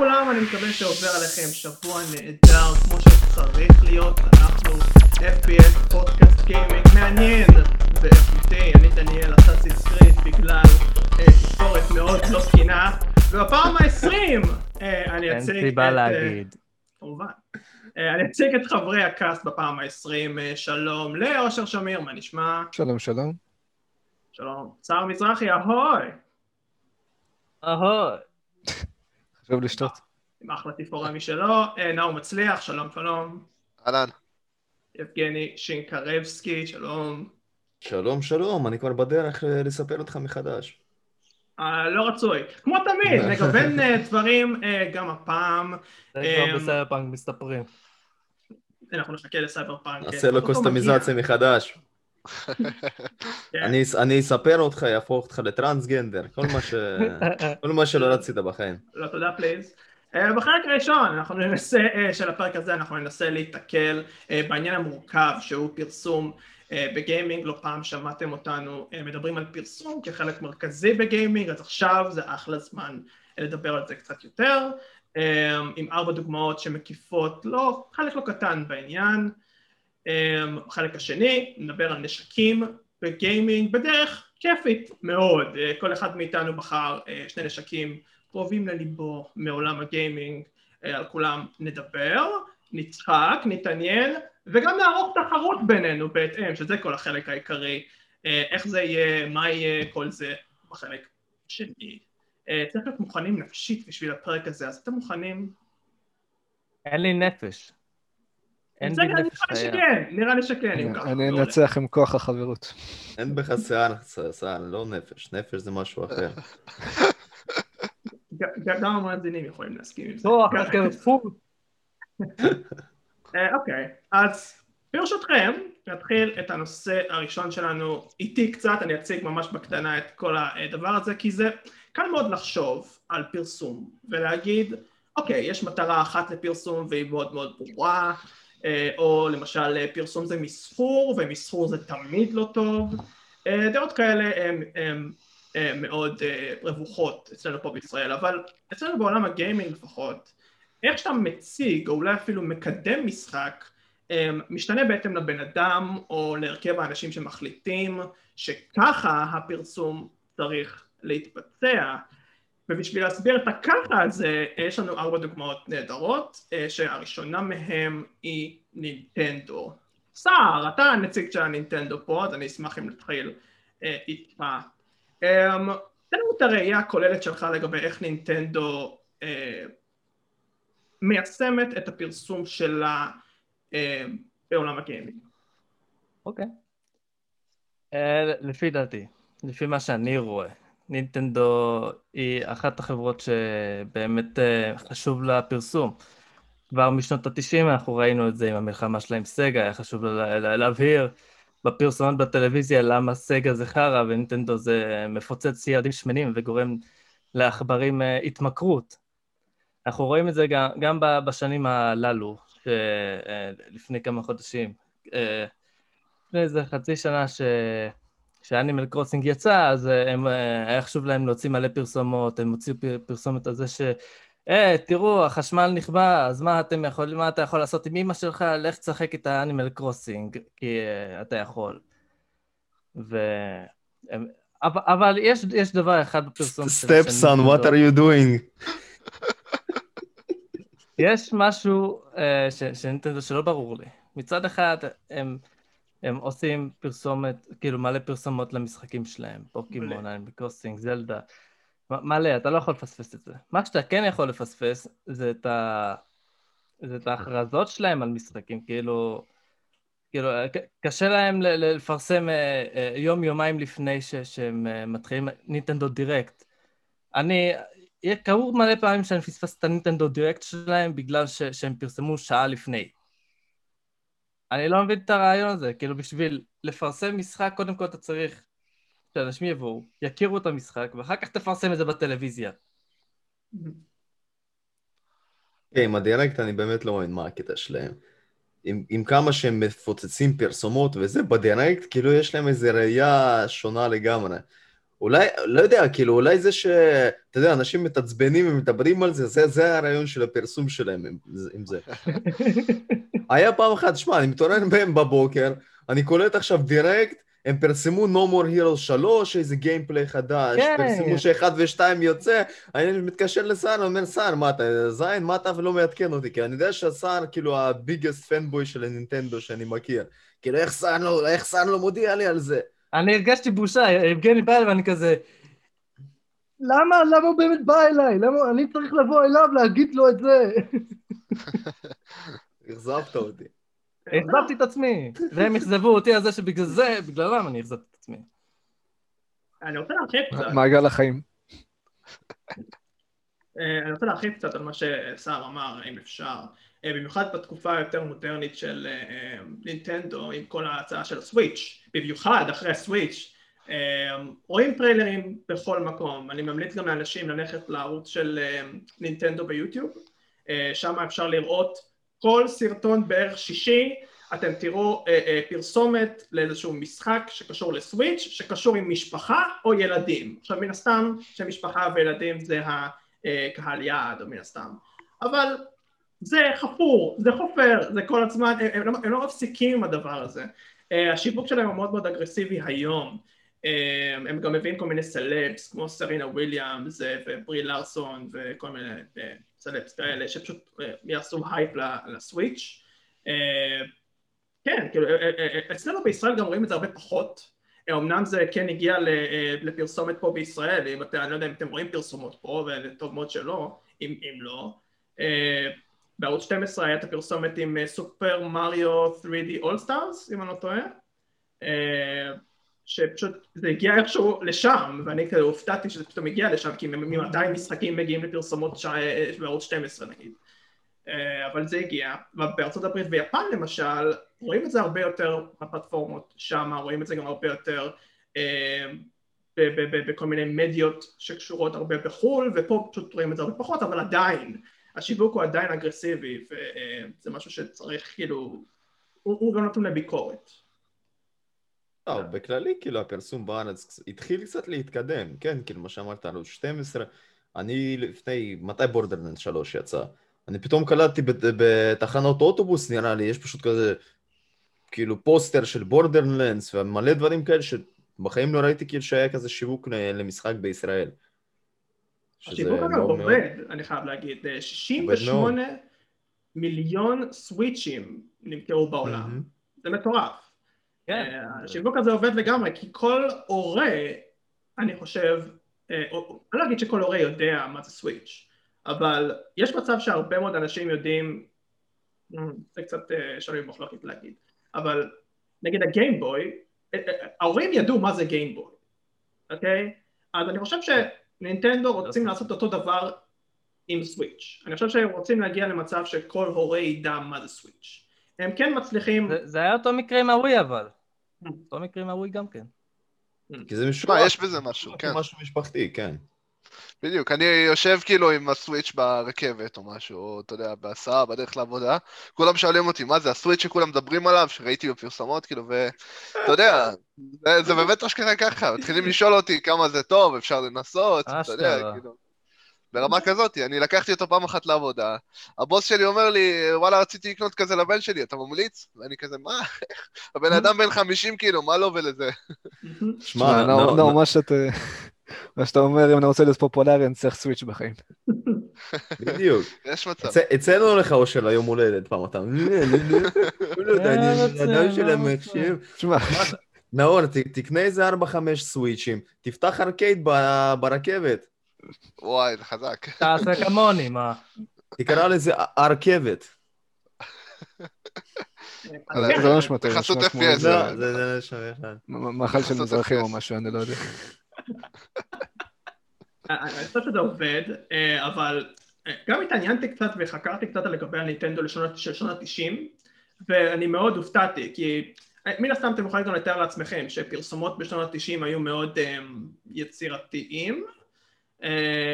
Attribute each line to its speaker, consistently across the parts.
Speaker 1: לכולם, אני מקווה שעובר עליכם שבוע נהדר, כמו שצריך להיות. אנחנו FPS, פודקאסט גיימינג מעניין ואיכותי. אני דניאל אסאסי סקריט בגלל אה, תספורת מאוד לא תקינה. ובפעם ה-20 אה, אני
Speaker 2: אין
Speaker 1: אציג את...
Speaker 2: סיבה
Speaker 1: אה,
Speaker 2: להגיד.
Speaker 1: כמובן. אה, אני אציג את חברי ה cast בפעם ה-20. אה, שלום לאושר שמיר, מה נשמע?
Speaker 3: שלום, שלום.
Speaker 1: שלום. שר מזרחי, אהוי!
Speaker 2: אהוי.
Speaker 3: חשוב לשתות.
Speaker 1: עם אחלה תפאורה משלו. אה, נאור מצליח, שלום שלום.
Speaker 4: אהלן.
Speaker 1: יבגני שינקרבסקי, שלום.
Speaker 5: שלום שלום, אני כבר בדרך אה, לספר אותך מחדש.
Speaker 1: אה, לא רצוי. כמו תמיד, נגוון אה, דברים גם הפעם.
Speaker 2: זה כבר בסדר פאנק מסתפרים.
Speaker 1: אנחנו נחכה לסייבר פאנק.
Speaker 5: נעשה לו קוסטומיזציה. מחדש.
Speaker 1: כן.
Speaker 5: אני אס- אני אספר אותך, יהפוך אותך לטרנסגנדר, כל מה ש... כל מה שלא רצית בחיים.
Speaker 1: לא תודה פליז. אה, בחלק הראשון אנחנו ננסה, אה, של הפרק הזה אנחנו ננסה להיתקל אה, בעניין המורכב שהוא פרסום בגיימינג, לא פעם שמעתם אותנו מדברים על פרסום כחלק מרכזי בגיימינג, אז עכשיו זה אחלה זמן לדבר על זה קצת יותר, עם ארבע דוגמאות שמקיפות לא, חלק לא קטן בעניין. אה, החלק השני, נדבר על נשקים בגיימינג בדרך כיפית מאוד, אה, כל אחד מאיתנו בחר אה, שני נשקים קרובים לליבו מעולם הגיימינג, אה, על כולם נדבר, נצחק, נתעניין, וגם נערוך תחרות בינינו בהתאם, שזה כל החלק העיקרי, איך זה יהיה, מה יהיה, כל זה בחלק שני. אה, צריך להיות מוכנים נפשית בשביל הפרק הזה, אז אתם מוכנים?
Speaker 2: אין לי נפש. אין לי נפש חיה.
Speaker 1: שכן, נראה לי שכן.
Speaker 3: אני. אנצח עם כוח החברות.
Speaker 5: אין בך שיער, שיער, לא נפש, נפש זה משהו אחר.
Speaker 1: גם המאזינים יכולים להסכים עם זה.
Speaker 2: כוח
Speaker 1: ככה.
Speaker 2: הקרפור.
Speaker 1: אה, אוקיי, אז ברשותכם נתחיל את הנושא הראשון שלנו איתי קצת, אני אציג ממש בקטנה את כל הדבר הזה, כי זה קל מאוד לחשוב על פרסום ולהגיד, אוקיי, יש מטרה אחת לפרסום והיא מאוד מאוד ברורה, או למשל אה, פרסום זה מסחור, ומסחור זה תמיד לא טוב, אה, דעות כאלה הן אה, מאוד אה, רווחות אצלנו פה בישראל, אבל אצלנו בעולם הגיימינג לפחות, איך שאתה מציג או אולי אפילו מקדם משחק משתנה בהתאם לבן אדם או להרכב האנשים שמחליטים שככה הפרסום צריך להתבצע ובשביל להסביר את הככה הזה יש לנו ארבע דוגמאות נהדרות אה, שהראשונה מהן היא נינטנדו. סער, אתה הנציג של הנינטנדו פה אז אני אשמח אם נתחיל אה, איתך. אמ, תן לנו את הראייה הכוללת שלך לגבי איך נינטנדו אה, מיישמת את הפרסום שלה בעולם הגיימינג.
Speaker 2: אוקיי. לפי דעתי, לפי מה שאני רואה, נינטנדו היא אחת החברות שבאמת אה, חשוב לה פרסום. כבר משנות התשעים אנחנו ראינו את זה עם המלחמה שלה עם סגה, היה חשוב לה, לה, להבהיר בפרסומות בטלוויזיה למה סגה זה חרא ונינטנדו זה מפוצץ ילדים שמנים וגורם לעכברים אה, התמכרות. אנחנו רואים את זה גם, גם בשנים הללו, שלפני כמה חודשים. אה, לפני איזה חצי שנה ש... ש Animal Crossing יצא, אז אה, הם, אה, היה חשוב להם להוציא מלא פרסומות, הם הוציאו פר- פרסומת על זה ש... אה, תראו, החשמל נכבה, אז מה אתם יכולים, מה אתה יכול לעשות עם אמא שלך? לך תשחק את ה Animal Crossing, כי אה, אתה יכול. ו... אבל, אבל יש, יש דבר אחד בפרסום של- step
Speaker 5: what are you doing?
Speaker 2: יש משהו uh, ש, שנינטנדו שלא ברור לי. מצד אחד, הם, הם עושים פרסומת, כאילו מלא פרסומות למשחקים שלהם, פוקימון, אנימל קרוסינג, זלדה, מלא, אתה לא יכול לפספס את זה. מה שאתה כן יכול לפספס זה את, ה... זה את ההכרזות שלהם על משחקים, כאילו, כאילו, קשה להם לפרסם אה, אה, יום-יומיים לפני ש- שהם אה, מתחילים ניטנדו דירקט. אני, קרו מלא פעמים שאני פספס את הנינטנדו דירקט שלהם בגלל ש, שהם פרסמו שעה לפני. אני לא מבין את הרעיון הזה, כאילו בשביל לפרסם משחק, קודם כל אתה צריך שאנשים יבואו, יכירו את המשחק, ואחר כך תפרסם את זה בטלוויזיה.
Speaker 5: כן, עם הדיאלקט אני באמת לא מבין מה הקטע שלהם. עם, עם כמה שהם מפוצצים פרסומות וזה, בדיאלקט כאילו יש להם איזו ראייה שונה לגמרי. אולי, לא יודע, כאילו, אולי זה ש... אתה יודע, אנשים מתעצבנים ומדברים על זה, זה, זה הרעיון של הפרסום שלהם עם, עם זה. היה פעם אחת, שמע, אני מתעורר בהם בבוקר, אני קולט עכשיו Direct, הם פרסמו No More Heroes 3, איזה gameplay חדש,
Speaker 2: כן.
Speaker 5: פרסמו שאחד ושתיים יוצא, אני מתקשר לסער, אומר, סער, מה אתה, זין, מה אתה ולא מעדכן אותי? כי אני יודע שהסער, כאילו, ה biggest fanboy של הנינטנדו שאני מכיר. כאילו, איך סער לא, איך סער לא מודיע לי על זה?
Speaker 2: אני הרגשתי בושה, יבגני בא אליי ואני כזה... למה, למה הוא באמת בא אליי? למה אני צריך לבוא אליו להגיד לו את זה?
Speaker 5: אכזבת אותי.
Speaker 2: אכזבתי את עצמי, והם אכזבו אותי על זה שבגלל זה, בגללם אני אכזבתי את עצמי.
Speaker 1: אני רוצה להרחיב קצת.
Speaker 3: מעגל החיים.
Speaker 1: אה, אני רוצה להרחיב קצת על מה שסער אמר, אם אפשר. אה, במיוחד בתקופה היותר מודרנית של אה, אה, נינטנדו עם כל ההצעה של הסוויץ', במיוחד אחרי הסוויץ', רואים טריילרים בכל מקום. אני ממליץ גם לאנשים ללכת לערוץ של נינטנדו ביוטיוב, שם אפשר לראות כל סרטון בערך שישי, אתם תראו פרסומת לאיזשהו משחק שקשור לסוויץ', שקשור עם משפחה או ילדים. עכשיו מן הסתם שמשפחה וילדים זה הקהל יעד, או מן הסתם. אבל זה חפור, זה חופר, זה כל הזמן, הם, הם, לא, הם לא מפסיקים עם הדבר הזה. אה, השיווק שלהם הוא מאוד מאוד אגרסיבי היום. אה, הם גם מביאים כל מיני סלבס, כמו סרינה וויליאמס אה, וברי לארסון וכל מיני סלבס כאלה, שפשוט יעשו הייפ ל Switch. כן, כאילו, אצלנו בישראל גם רואים את זה הרבה פחות. אמנם זה כן הגיע לפרסומת פה בישראל, אם אתם, אני לא יודע אם אתם רואים פרסומות פה, וטוב מאוד שלא, אם, אם לא. בערוץ 12 היה את הפרסומת עם סופר מריו 3D All Stars, אם אני לא טועה, אה, שפשוט זה הגיע איכשהו לשם, ואני כאילו הופתעתי שזה פתאום הגיע לשם, כי ממתי משחקים מגיעים לפרסומות ש... בערוץ 12 נגיד. אה, אבל זה הגיע, ובארצות הברית ויפן למשל, רואים את זה הרבה יותר בפלטפורמות שם, רואים את זה גם הרבה יותר אה, בכל מיני מדיות שקשורות הרבה בחו"ל, ופה פשוט רואים את זה הרבה פחות, אבל עדיין השיווק הוא עדיין אגרסיבי וזה משהו שצריך כאילו, הוא, הוא גם נתון לביקורת.
Speaker 5: לא, בכללי כאילו הפרסום בארץ התחיל קצת להתקדם, כן, כאילו מה שאמרת על 12, אני לפני, מתי Borderlands 3 יצא? אני פתאום קלטתי בתחנות אוטובוס נראה לי, יש פשוט כזה כאילו פוסטר של Borderlands ומלא דברים כאלה שבחיים לא ראיתי כאילו שהיה כזה שיווק למשחק בישראל.
Speaker 1: השיווק אגב עובד, אני חייב להגיד, 68 מיליון סוויצ'ים נמכרו בעולם, זה מטורף.
Speaker 2: כן.
Speaker 1: השיווק הזה עובד לגמרי, כי כל הורה, אני חושב, אני לא אגיד שכל הורה יודע מה זה סוויץ', אבל יש מצב שהרבה מאוד אנשים יודעים, זה קצת שנוי במחלוקת להגיד, אבל נגיד הגיימבוי, ההורים ידעו מה זה גיימבוי, אוקיי? אז אני חושב ש... נינטנדו רוצים לעשות אותו דבר עם סוויץ'. אני חושב שהם רוצים להגיע למצב שכל הורה ידע מה זה סוויץ'. הם כן מצליחים...
Speaker 2: זה, זה היה אותו מקרה עם הווי אבל. אותו מקרה עם הווי גם כן.
Speaker 5: כי זה משפחה.
Speaker 4: יש בזה משהו, כן.
Speaker 5: משהו משפחתי, כן.
Speaker 4: בדיוק, אני יושב כאילו עם הסוויץ' ברכבת או משהו, או אתה יודע, בהסעה, בדרך לעבודה, כולם שואלים אותי, מה זה הסוויץ' שכולם מדברים עליו, שראיתי בפרסומות, כאילו, ואתה יודע, זה, זה באמת אשכרה ככה, מתחילים לשאול אותי כמה זה טוב, אפשר לנסות, אתה יודע, כאילו, ברמה כזאת, אני לקחתי אותו פעם אחת לעבודה, הבוס שלי אומר לי, וואלה, רציתי לקנות כזה לבן שלי, אתה ממליץ? ואני כזה, מה? הבן אדם בן 50 כאילו, מה לו ולזה?
Speaker 3: שמע, נאור, מה שאתה... מה שאתה אומר, אם אני רוצה להיות פופולרי, אני צריך סוויץ' בחיים.
Speaker 5: בדיוק.
Speaker 4: יש מצב.
Speaker 5: אצלנו לך או של היום הולדת פעם אתה... לא יודע, אני אדם של המחשב.
Speaker 3: תשמע,
Speaker 5: נאור, תקנה איזה 4-5 סוויצ'ים, תפתח ארקייד ברכבת.
Speaker 4: וואי, זה חזק.
Speaker 2: תעשה כמוני, מה?
Speaker 5: תקרא לזה ארכבת.
Speaker 3: זה לא נשמע טוב,
Speaker 4: FPS.
Speaker 5: לא, זה לא נשמע אחד.
Speaker 3: מאכל של מזרחים או משהו, אני לא יודע.
Speaker 1: אני חושב שזה עובד, אה, אבל אה, גם התעניינתי קצת וחקרתי קצת לגבי הנינטנדו של שנות ה-90 ואני מאוד הופתעתי כי אה, מן הסתם אתם יכולים גם לתאר לעצמכם שפרסומות בשנות ה-90 היו מאוד יצירתיים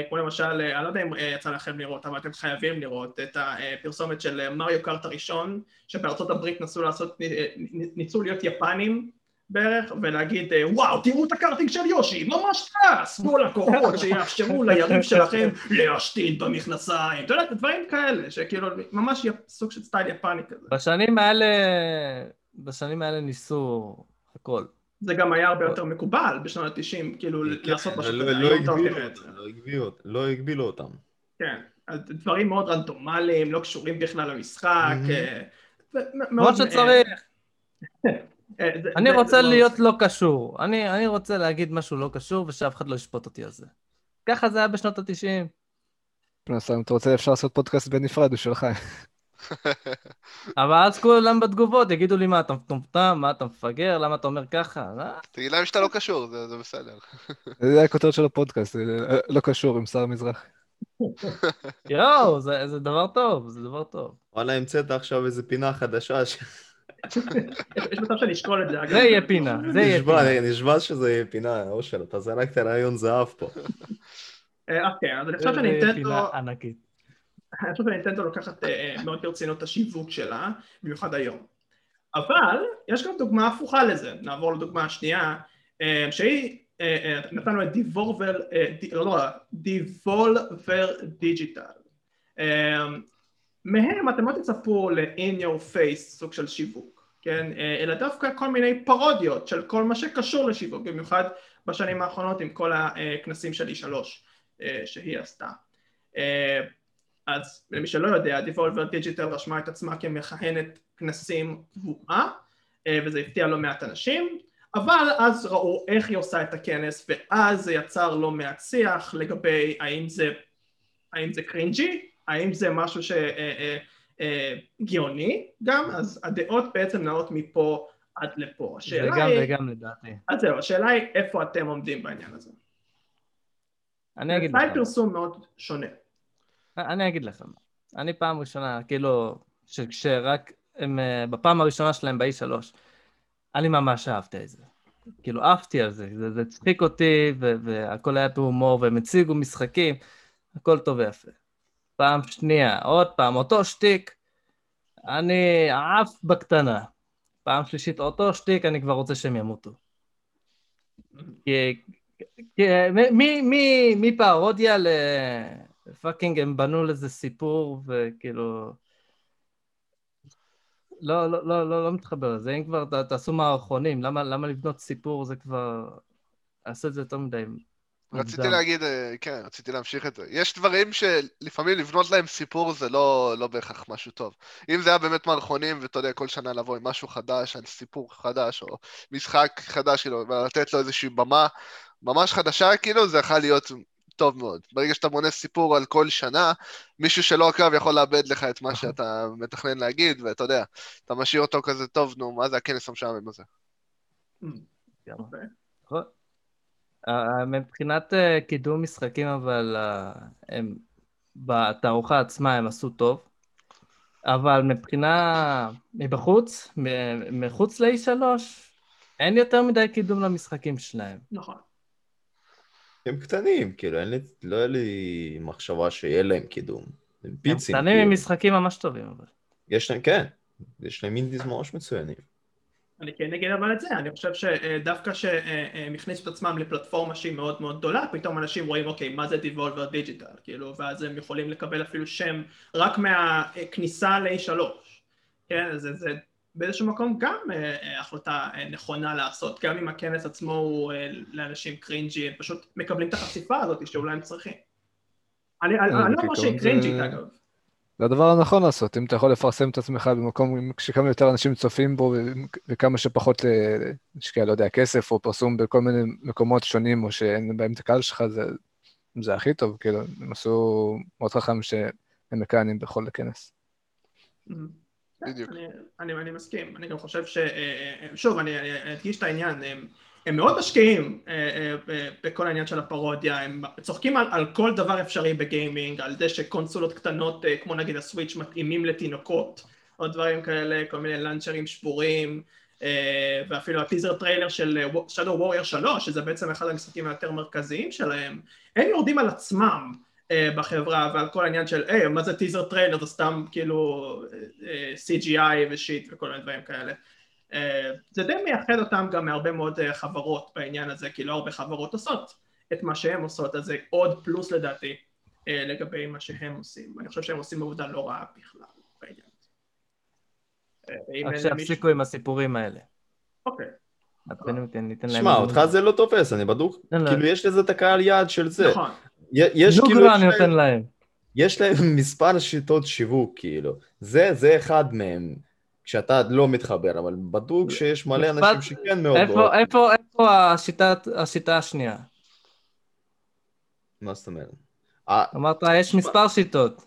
Speaker 1: כמו למשל, אני לא יודע אם יצא לכם לראות, אבל אתם חייבים לראות את הפרסומת של Mario Kart הראשון, שבארצות הברית נסו לעשות, ניסו להיות יפנים, בערך, ולהגיד וואו תראו את הקארטינג של יושי, ממש טס, תנו לו כוחות שיאפשרו ליריב שלכם להשתין במכנסיים, אתה יודע, דברים כאלה, שכאילו ממש סוג של סטייל יפני כזה.
Speaker 2: בשנים האלה, בשנים האלה ניסו הכל.
Speaker 1: זה גם היה הרבה יותר מקובל בשנות ה-90, כאילו
Speaker 5: כן,
Speaker 1: לעשות משהו
Speaker 5: לא-
Speaker 1: כזה,
Speaker 5: לא
Speaker 1: לא
Speaker 5: הגבילו. אותם, לא הגבילו- לא אותם.
Speaker 1: כן, דברים מאוד רנדומליים, לא קשורים בכלל למשחק. אה,
Speaker 2: כמו
Speaker 1: מאוד-
Speaker 2: שצריך.
Speaker 1: אה,
Speaker 2: אני רוצה להיות לא קשור. אני אני רוצה להגיד משהו לא קשור ושאף אחד לא ישפוט אותי על זה. ככה זה היה בשנות ה-90.
Speaker 3: פלוס, אם אתה רוצה אפשר לעשות פודקאסט בנפרד בשבילך.
Speaker 2: אבל אז כולם בתגובות יגידו לי מה אתה מטומטם, מה אתה מפגר, למה אתה אומר ככה? אה?
Speaker 4: תגיד להם שאתה לא קשור, זה זה בסדר.
Speaker 3: זה הכותרת של הפודקאסט, זה לא קשור עם שר מזרח.
Speaker 2: יואו, זה זה דבר טוב, זה דבר טוב.
Speaker 5: וואלה, המצאת עכשיו איזה פינה חדשה.
Speaker 1: יש מצב שאני אשקול את זה, אגב.
Speaker 2: זה יהיה פינה, זה יהיה פינה.
Speaker 5: נשבע שזה יהיה פינה, אושר, אתה זרקת רעיון זהב פה.
Speaker 1: אה, אוקיי, אז אני חושב
Speaker 2: זה יהיה
Speaker 1: שנינטנדו...
Speaker 2: פינה ענקית.
Speaker 1: אני חושב שנינטנדו לוקחת אה, אה, מאוד ברצינות את השיווק שלה, במיוחד היום. אבל יש גם דוגמה הפוכה לזה, נעבור לדוגמה השנייה, שהיא, נתנו את Devolver, אה, די- לא, לא, Devolver Digital. מהם אתם לא תצפו ל-in your face סוג של שיווק, כן? אה, אלא דווקא כל מיני פרודיות של כל מה שקשור לשיווק, במיוחד בשנים האחרונות עם כל הכנסים של E3 אה, שהיא עשתה. אה, אז למי שלא יודע, Devolver Digital רשמה את עצמה כמכהנת כנסים קבועה, וזה הפתיע לא מעט אנשים, אבל אז ראו איך היא עושה את הכנס, ואז זה יצר לא מעט שיח לגבי האם זה, האם זה cringy, האם זה משהו שגאוני גם, אז הדעות בעצם נעות מפה עד לפה.
Speaker 2: זה
Speaker 1: השאלה
Speaker 2: גם
Speaker 1: היא,
Speaker 2: וגם לדעתי.
Speaker 1: אז זהו, השאלה היא איפה אתם עומדים בעניין הזה.
Speaker 2: אני אגיד
Speaker 1: זה
Speaker 2: לך.
Speaker 1: פרסום מאוד שונה.
Speaker 2: אני אגיד לכם. אני פעם ראשונה, כאילו, שכשרק הם, אה, בפעם הראשונה שלהם ב-E3, אני ממש אהבתי את זה. כאילו, עפתי על זה, זה, זה צחיק אותי, והכל היה בהומור, והם הציגו משחקים, הכל טוב ויפה. פעם שנייה, עוד פעם, אותו שטיק, אני עף בקטנה. פעם שלישית, אותו שטיק, אני כבר רוצה שהם ימותו. מפרודיה ל... פאקינג הם בנו לזה סיפור וכאילו... לא, לא, לא, לא, לא מתחבר לזה, אם כבר תעשו מערכונים, למה, למה לבנות סיפור זה כבר... עשו את זה יותר מדי
Speaker 4: רציתי. להגיד, אה, כן, רציתי להמשיך את זה. יש דברים שלפעמים לבנות להם סיפור זה לא, לא בהכרח משהו טוב. אם זה היה באמת מערכונים, ואתה יודע, כל שנה לבוא עם משהו חדש, על סיפור חדש, או משחק חדש, כאילו, ולתת לו איזושהי במה ממש חדשה, כאילו, זה יכול להיות טוב מאוד. ברגע שאתה בונה סיפור על כל שנה, מישהו שלא עקב יכול לאבד לך את מה
Speaker 2: נכון.
Speaker 4: שאתה מתכנן להגיד, ואתה יודע, אתה משאיר אותו כזה, טוב, נו, מה זה הכנס המשעמם הזה?
Speaker 2: גם.
Speaker 1: אוקיי.
Speaker 2: נכון. אה, מבחינת אה, קידום משחקים, אבל אה, הם בתערוכה עצמה הם עשו טוב, אבל מבחינה מבחוץ, מחוץ ל-E3, אין יותר מדי קידום למשחקים שלהם.
Speaker 1: נכון.
Speaker 5: הם קטנים, כאילו, אין לי, לא היה לי מחשבה שיהיה להם קידום. הם
Speaker 2: הם
Speaker 5: פיצים,
Speaker 2: קטנים עם
Speaker 5: כאילו.
Speaker 2: משחקים ממש טובים, אבל.
Speaker 5: יש להם, כן, יש להם indies ממש מצוינים.
Speaker 1: אני כן אגיד אבל את זה, אני חושב שדווקא שהם הכניסו את עצמם לפלטפורמה שהיא מאוד מאוד גדולה, פתאום אנשים רואים אוקיי, מה זה Devolver Digital, כאילו, ואז הם יכולים לקבל אפילו שם רק מהכניסה ל-A3, כן, זה, זה באיזשהו מקום גם אה, אה, החלטה אה, נכונה לעשות, גם אם הכנס עצמו הוא אה, לאנשים קרינג'י, הם פשוט מקבלים את החשיפה הזאת שאולי הם צריכים. אני לא אומר
Speaker 3: כעיקרון
Speaker 1: שהיא קרינג'ית אגב,
Speaker 3: זה הדבר הנכון לעשות, אם אתה יכול לפרסם את עצמך במקום כשכמה יותר אנשים צופים בו וכמה שפחות אה, להשקיע, לא יודע, כסף או פרסום בכל מיני מקומות שונים או שאין בהם את הקהל שלך, זה, זה הכי טוב, כאילו, הם עשו מאוד חכם שהם מכהנים בכל כנס.
Speaker 4: בדיוק.
Speaker 1: אני, אני, אני מסכים, אני גם חושב ש... אה, אה, שוב, אני, אני אני אדגיש את העניין, הם, מאוד משקיעים אה, אה, בכל העניין של הפרודיה, הם צוחקים על, על כל דבר אפשרי בגיימינג, על זה שקונסולות קטנות אה, כמו נגיד ה Switch מתאימים לתינוקות, או דברים כאלה, כל מיני לאנצ'רים שבורים, ואפילו ה teaser trailer של Shadow Warrior 3, שזה בעצם אחד המשחקים היותר מרכזיים שלהם, הם יורדים על עצמם. בחברה ועל כל העניין של היי מה זה teaser trailer זה סתם כאילו CGI ו shit וכל מיני דברים כאלה זה די מייחד אותם גם מהרבה מאוד אה, חברות בעניין הזה, כי לא הרבה חברות עושות את מה שהן עושות, אז זה עוד פלוס לדעתי אה, לגבי מה שהם עושים. אני חושב שהם עושים עבודה לא רעה בכלל בעניין הזה. אה,
Speaker 2: רק שיפסיקו עם הסיפורים האלה.
Speaker 1: אוקיי.
Speaker 5: שמע, אותך זה לא תופס, אני בדוק,
Speaker 2: לא, לא.
Speaker 5: כאילו יש לזה את הקהל יעד של זה.
Speaker 1: נכון.
Speaker 5: יש כאילו,
Speaker 2: נוגרה אני
Speaker 5: להם-
Speaker 2: נותן להם.
Speaker 5: יש להם מספר שיטות שיווק, כאילו. זה, זה אחד מהם, כשאתה לא מתחבר, אבל בדוק שיש מלא אנשים שכן מאוד
Speaker 2: איפה-
Speaker 5: אוהבים.
Speaker 2: איפה איפה השיטה- השיטה השנייה?
Speaker 5: מה זאת אומרת?
Speaker 2: אמרת, יש מספר שיטות.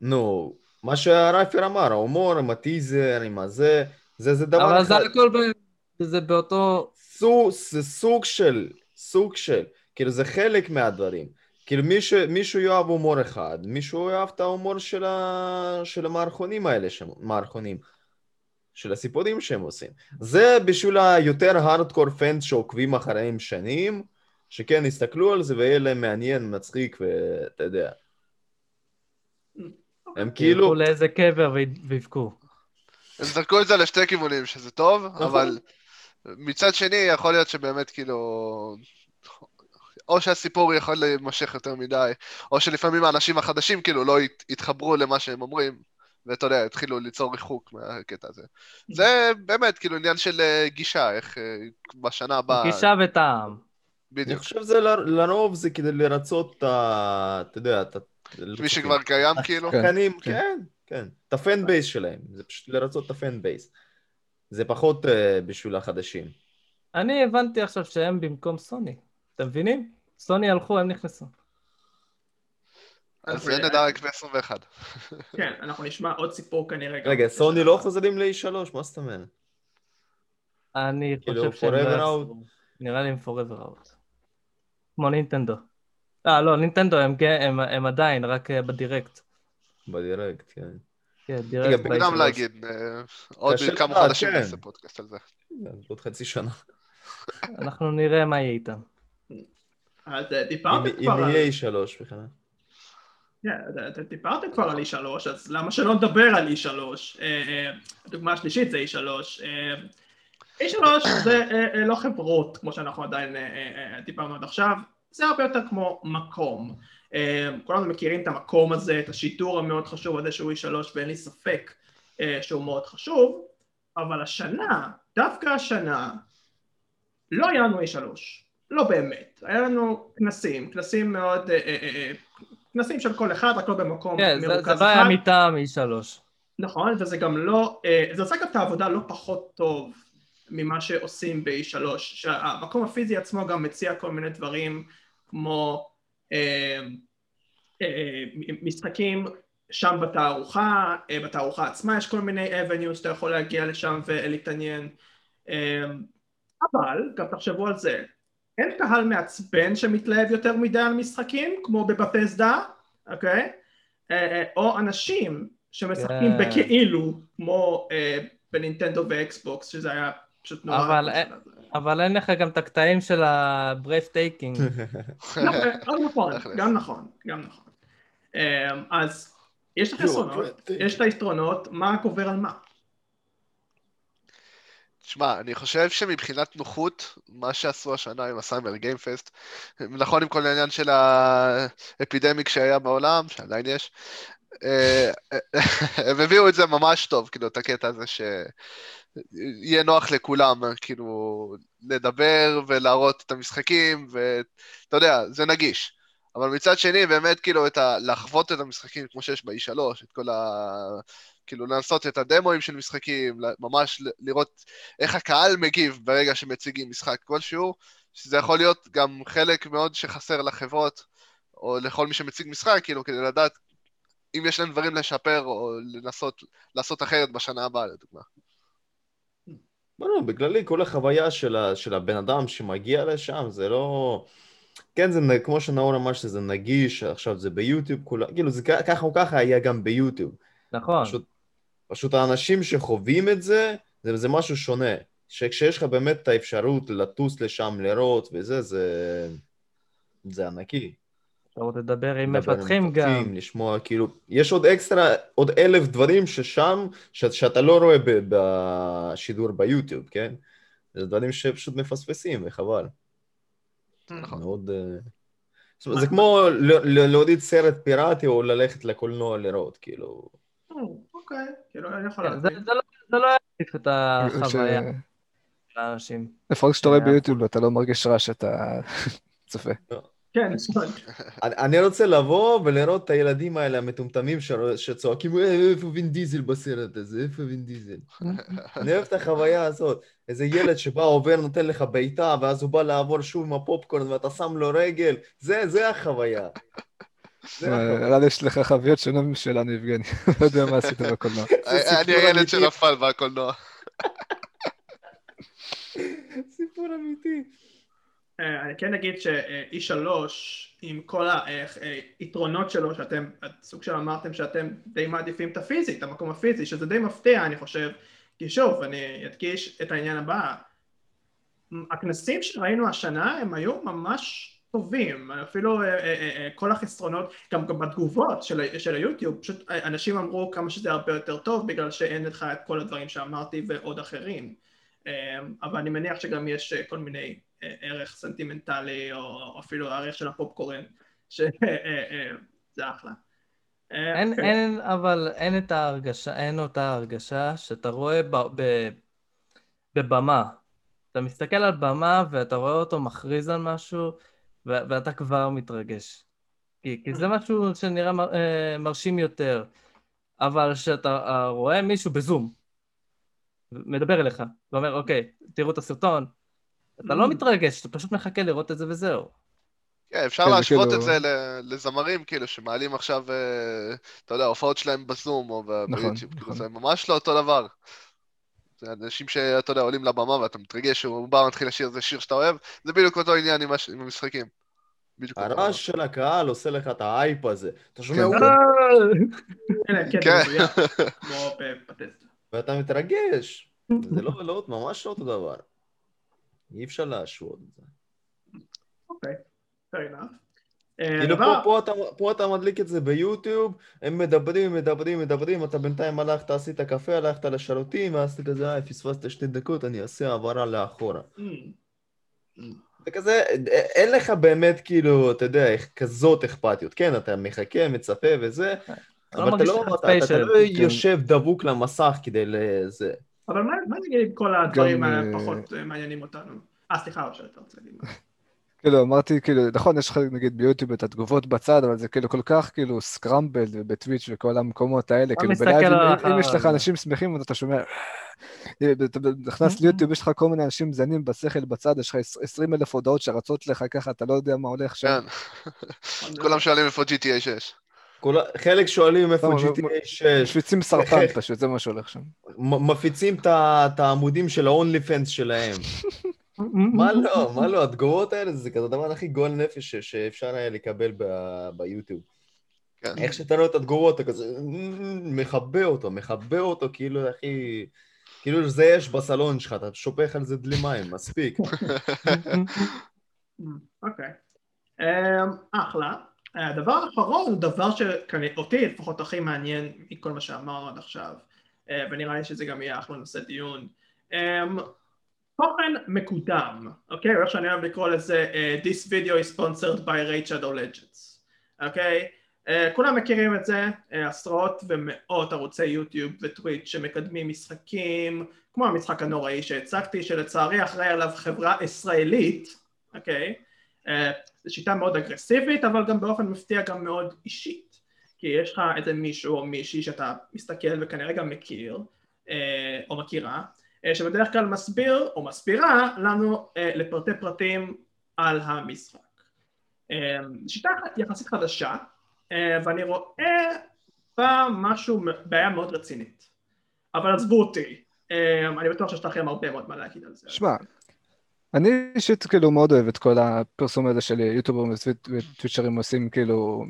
Speaker 5: נו, מה שרייפר אמר, ההומור עם הטיזר, עם הזה, זה, זה דבר
Speaker 2: אבל זה
Speaker 5: אחד.
Speaker 2: הכל ב- זה באותו...
Speaker 5: סוג, זה סוג של, סוג של, כאילו זה חלק מהדברים. כאילו מישהו, מישהו יאהב הומור אחד, מישהו יאהב את ההומור של, ה... של המערכונים האלה, שהם, מערכונים, של הסיפורים שהם עושים. זה בשביל היותר הארדקור פנס שעוקבים אחריהם שנים, שכן יסתכלו על זה ויהיה להם מעניין, מצחיק ואתה יודע. הם כאילו,
Speaker 2: ילכו לאיזה קבר וי- ויבכו.
Speaker 4: הם זרקו את זה לשתי כיוונים, שזה טוב,
Speaker 5: נכון.
Speaker 4: אבל מצד שני, יכול להיות שבאמת כאילו... או שהסיפור יכול להימשך יותר מדי, או שלפעמים האנשים החדשים כאילו לא ית- יתחברו למה שהם אומרים, ואתה יודע, התחילו ליצור ריחוק מהקטע הזה. זה באמת כאילו עניין של אה, גישה, איך אה, בשנה הבאה...
Speaker 2: גישה וטעם.
Speaker 5: אני
Speaker 4: בדיוק.
Speaker 5: חושב זה ל- לרוב זה כדי לרצות את ה... אתה יודע, את ה...
Speaker 4: מי שכבר קיים כאילו.
Speaker 3: כן. כן.
Speaker 5: כן, כן. את ה fan base שלהם, זה פשוט לרצות את ה fan base. זה פחות אה, בשביל החדשים.
Speaker 2: אני הבנתי עכשיו שהם במקום סוני. אתם מבינים? סוני הלכו, הם נכנסו.
Speaker 4: אז זה נדע רק ב-21.
Speaker 1: כן, אנחנו נשמע עוד סיפור כנראה.
Speaker 5: רגע, סוני לא. חוזרים ל-E3? מה זאת אומרת?
Speaker 2: אני
Speaker 5: כאילו,
Speaker 2: חושב שהם לא. נראה לי הם forever out. כמו נינטנדו. אה, לא, נינטנדו הם כן- הם- הם עדיין, רק אה, בדירקט.
Speaker 5: בדירקט, כן.
Speaker 2: כן,
Speaker 5: רגע,
Speaker 2: דירקט
Speaker 5: בגלל
Speaker 4: מוקדם
Speaker 2: ב-E3.
Speaker 4: להגיד, אה, עוד כמה
Speaker 5: לדעת,
Speaker 4: חודשים
Speaker 5: כן.
Speaker 4: נעשה פודקאסט על זה.
Speaker 5: עוד חצי שנה.
Speaker 2: אנחנו נראה מה יהיה איתם.
Speaker 1: אז אה,
Speaker 5: אם
Speaker 1: דיברתם
Speaker 5: אם
Speaker 1: כבר על...
Speaker 5: יהיה E3 בכלל.
Speaker 1: כן, אתם דיברתם כבר על E3, אז למה שלא נדבר על E3? אה, אה, הדוגמה השלישית זה E3. אה, E3 זה לא חברות, כמו שאנחנו עדיין דיברנו עד עכשיו, זה הרבה יותר כמו מקום. כולנו מכירים את המקום הזה, את השיטור המאוד חשוב הזה שהוא E3, ואין לי ספק שהוא מאוד חשוב, אבל השנה, דווקא השנה, לא היה לנו E3, לא באמת. היה לנו כנסים, כנסים מאוד... אה, אה, אה, כנסים של כל אחד, רק לא במקום
Speaker 2: כן, זה-
Speaker 1: מרוכז
Speaker 2: זה
Speaker 1: אחד.
Speaker 2: לא היה מטעם E3.
Speaker 1: נכון, וזה גם לא, אה, זה עושה גם את העבודה לא פחות טוב ממה שעושים ב-E3, שהמקום הפיזי עצמו גם מציע כל מיני דברים כמו אה, אה, משחקים שם בתערוכה, אה, בתערוכה עצמה יש כל מיני avenues שאתה יכול להגיע לשם ולהתעניין, אה, אבל גם תחשבו על זה, אין קהל מעצבן שמתלהב יותר מדי על משחקים כמו בבתסדה, אוקיי? אה, אה, או אנשים שמשחקים
Speaker 2: כן.
Speaker 1: בכאילו כמו אה, בנינטנדו ואקסבוקס שזה היה פשוט נורא.
Speaker 2: אבל אין- אבל אין לך גם את הקטעים של ה-brave taking.
Speaker 1: נכון, גם נכון. גם נכון, גם נכון. אה, אז יש את החסרונות, יש את היתרונות, מה גובר על מה?
Speaker 4: תשמע, אני חושב שמבחינת נוחות, מה שעשו השנה עם הסיימר גיימפסט, נכון עם כל העניין של האפידמיק שהיה בעולם, שעדיין יש, אה, הם הביאו את זה ממש טוב, כאילו, את הקטע הזה שיהיה נוח לכולם, כאילו, לדבר ולהראות את המשחקים, ואתה יודע, זה נגיש. אבל מצד שני, באמת, כאילו, את ה... לחוות את המשחקים כמו שיש ב-E3, את כל ה... כאילו, לנסות את הדמוים של משחקים, ממש לראות איך הקהל מגיב ברגע שמציגים משחק כלשהו, שזה יכול להיות גם חלק מאוד שחסר לחברות, או לכל מי שמציג משחק, כאילו, כדי לדעת אם יש להם דברים לשפר, או לנסות לעשות אחרת בשנה הבאה, לדוגמה.
Speaker 5: ברור, בכללי כל החוויה של, ה, של הבן אדם שמגיע לשם זה לא... כן, זה כמו שנאור אמר שזה נגיש, עכשיו זה ביוטיוב, כולה, כאילו זה ככה או ככה היה גם ביוטיוב.
Speaker 2: נכון.
Speaker 5: פשוט, פשוט האנשים שחווים את זה, זה, זה משהו שונה. שכשיש לך באמת את האפשרות לטוס לשם, לראות וזה, זה, זה ענקי.
Speaker 2: אפשרות לדבר עם מפתחים
Speaker 5: מפתחים,
Speaker 2: גם.
Speaker 5: לשמוע, כאילו, יש עוד אקסטרה, עוד אלף דברים ששם, ש, שאתה לא רואה ב, בשידור ביוטיוב, כן? זה דברים שפשוט מפספסים, וחבל.
Speaker 1: נכון.
Speaker 5: מאוד... אה, זאת אומרת, זה כמו להוריד סרט פיראטי או ללכת לקולנוע לראות, כאילו...
Speaker 1: אוקיי, כאילו, אני יכול
Speaker 2: כן, זה
Speaker 1: להבין.
Speaker 2: זה לא- לא יחליף את החוויה של האנשים.
Speaker 3: לפחות כשאתה רואה
Speaker 2: אה,
Speaker 3: ביוטיוב אתה לא מרגיש רע שאתה צופה.
Speaker 1: כן, נכון.
Speaker 5: אני, רוצה לבוא ולראות את הילדים האלה המטומטמים ש- שצועקים, "אה, איפה וין דיזל בסרט הזה, איפה וין דיזל? אני אוהב את החוויה הזאת. איזה ילד שבא, עובר, נותן לך בעיטה, ואז הוא בא לעבור שוב עם הפופקורן ואתה שם לו רגל, זה, זה החוויה.
Speaker 3: נראה לי יש לך חוויות שונות משלנו, יבגני. לא יודע מה עשית בקולנוע.
Speaker 4: אני הילד. שנפל בקולנוע.
Speaker 5: סיפור אמיתי.
Speaker 1: אה, אני כן אגיד ש-E3, עם כל היתרונות שלו, שאתם, סוג של אמרתם שאתם די מעדיפים את הפיזי, את המקום הפיזי, שזה די מפתיע, אני חושב, כי שוב, אני אדגיש את העניין הבא, הכנסים שראינו השנה הם היו ממש טובים, אפילו אה, אה, אה, כל החסרונות, גם, גם בתגובות של, היוטיוב, פשוט אנשים אמרו כמה שזה הרבה יותר טוב בגלל שאין לך את כל הדברים שאמרתי ועוד אחרים, אה, אבל אני מניח שגם יש כל מיני ערך סנטימנטלי או אפילו הערך של הפופקורן, שזה אחלה.
Speaker 2: אין,
Speaker 1: אוקיי.
Speaker 2: אין, אבל אין את ההרגשה, אין אותה הרגשה שאתה רואה ב, ב, בבמה. אתה מסתכל על במה ואתה רואה אותו מכריז על משהו, ו- ואתה כבר מתרגש. כי, כי זה משהו שנראה מר, אה, מרשים יותר. אבל כשאתה אה, רואה מישהו בזום, מדבר אליך, ואומר, אוקיי, תראו את הסרטון, אתה לא מתרגש, אתה פשוט מחכה לראות את זה וזהו.
Speaker 4: כן, אפשר
Speaker 3: כן,
Speaker 4: להשוות
Speaker 3: כאילו-
Speaker 4: את זה לזמרים, כאילו, שמעלים עכשיו, אה, אתה יודע, הופעות שלהם בזום או
Speaker 3: נכון,
Speaker 4: ביוטיוב, כאילו,
Speaker 3: נכון.
Speaker 4: זה ממש לא אותו דבר. זה אנשים שאתה יודע, עולים לבמה ואתה מתרגש, שהוא בא ומתחיל לשיר איזה שיר שאתה אוהב, זה בדיוק אותו עניין עם הש- עם המשחקים.
Speaker 5: הרעש של הקהל עושה לך את האייפ הזה. אתה שומע,
Speaker 3: כן.
Speaker 1: כן, כן.
Speaker 5: ואתה מתרגש. זה לא, לא, ממש לא אותו דבר. אי אפשר להשוות את זה.
Speaker 1: אוקיי, fair enough. אה,
Speaker 5: כאילו פה, פה, אתה, פה אתה מדליק את זה ביוטיוב, הם מדברים, מדברים, מדברים, אתה בינתיים הלכת, עשית קפה, הלכת לשירותים, ואז אתה כזה, אה, פספסת שתי דקות, אני אעשה העברה לאחורה.
Speaker 1: Mm,
Speaker 5: זה כזה, אין לך באמת כאילו, אתה יודע, כזאת אכפתיות. כן, אתה מחכה, מצפה וזה,
Speaker 2: לא
Speaker 5: אבל אתה לא, אתה, אתה, לא
Speaker 3: כן.
Speaker 5: יושב דבוק למסך כדי לזה.
Speaker 1: אבל מה מה נגיד כל הדברים האלה
Speaker 3: אה,
Speaker 1: אה, מעניינים אותנו? אה, סליחה, אושר, אתה רוצה להגיד משהו?
Speaker 3: כאילו, אמרתי, כאילו, נכון, יש לך נגיד ביוטיוב את התגובות בצד, אבל זה כאילו כל כך כאילו סקרמבל ובטוויץ' וכל המקומות האלה, כאילו בלייב, אם- יש לך
Speaker 2: האחר.
Speaker 3: אנשים שמחים, אז אתה שומע, אה, אתה נכנס ליוטיוב, יש לך כל מיני אנשים זנים בשכל בצד, יש לך 20 אלף הודעות שרצות לך ככה, אתה לא יודע מה הולך שם.
Speaker 4: כן. כולם שואלים איפה GTA 6.
Speaker 5: כל, ה- חלק שואלים איפה GTA 6,
Speaker 3: משוויצים סרטן פשוט, זה מה שהולך שם.
Speaker 5: מפיצים את העמודים של ה-only fans שלהם. מה לא, מה לא, התגובות האלה זה כזה הדבר הכי גועל נפש שאפשר היה לקבל ב- ביוטיוב.
Speaker 4: כן.
Speaker 5: איך שאתה רואה את התגובות, אתה כזה "מ, מכבה אותו, מכבה אותו, כאילו הכי... כאילו זה יש בסלון שלך, אתה שופך על זה דלי מים, מספיק.
Speaker 1: אוקיי. אמ, אחלה. הדבר האחרון הוא דבר שאותי לפחות הכי מעניין מכל מה שאמרנו עד עכשיו, אה, ונראה לי שזה גם יהיה אחלה נושא דיון. תוכן מקודם, אוקיי? או איך שאני אוהב לקרוא לזה, אה, This video is sponsored by Raid Shadow Legends, אוקיי? אה, כולם מכירים את זה, אה, עשרות ומאות ערוצי יוטיוב וטוויץ' שמקדמים משחקים, כמו המשחק הנוראי שהצגתי, שלצערי אחראי עליו חברה ישראלית, אוקיי? זו שיטה מאוד אגרסיבית, אבל גם באופן מפתיע גם מאוד אישית. כי יש לך איזה מישהו או מישהי שאתה מסתכל וכנראה גם מכיר, או מכירה, שבדרך כלל מסביר או מסבירה לנו אה, לפרטי פרטים על המשחק. אה, שיטה יחסית חדשה, אה, ואני רואה בה משהו, בעיה מאוד רצינית. אבל עזבו אותי, אה, אני בטוח שיש לכם הרבה מאוד מה להגיד על זה.
Speaker 3: שמע, אני אישית כאילו מאוד אוהב את כל הפרסום הזה של יוטיוברים וטוויצ'רים עושים כאילו,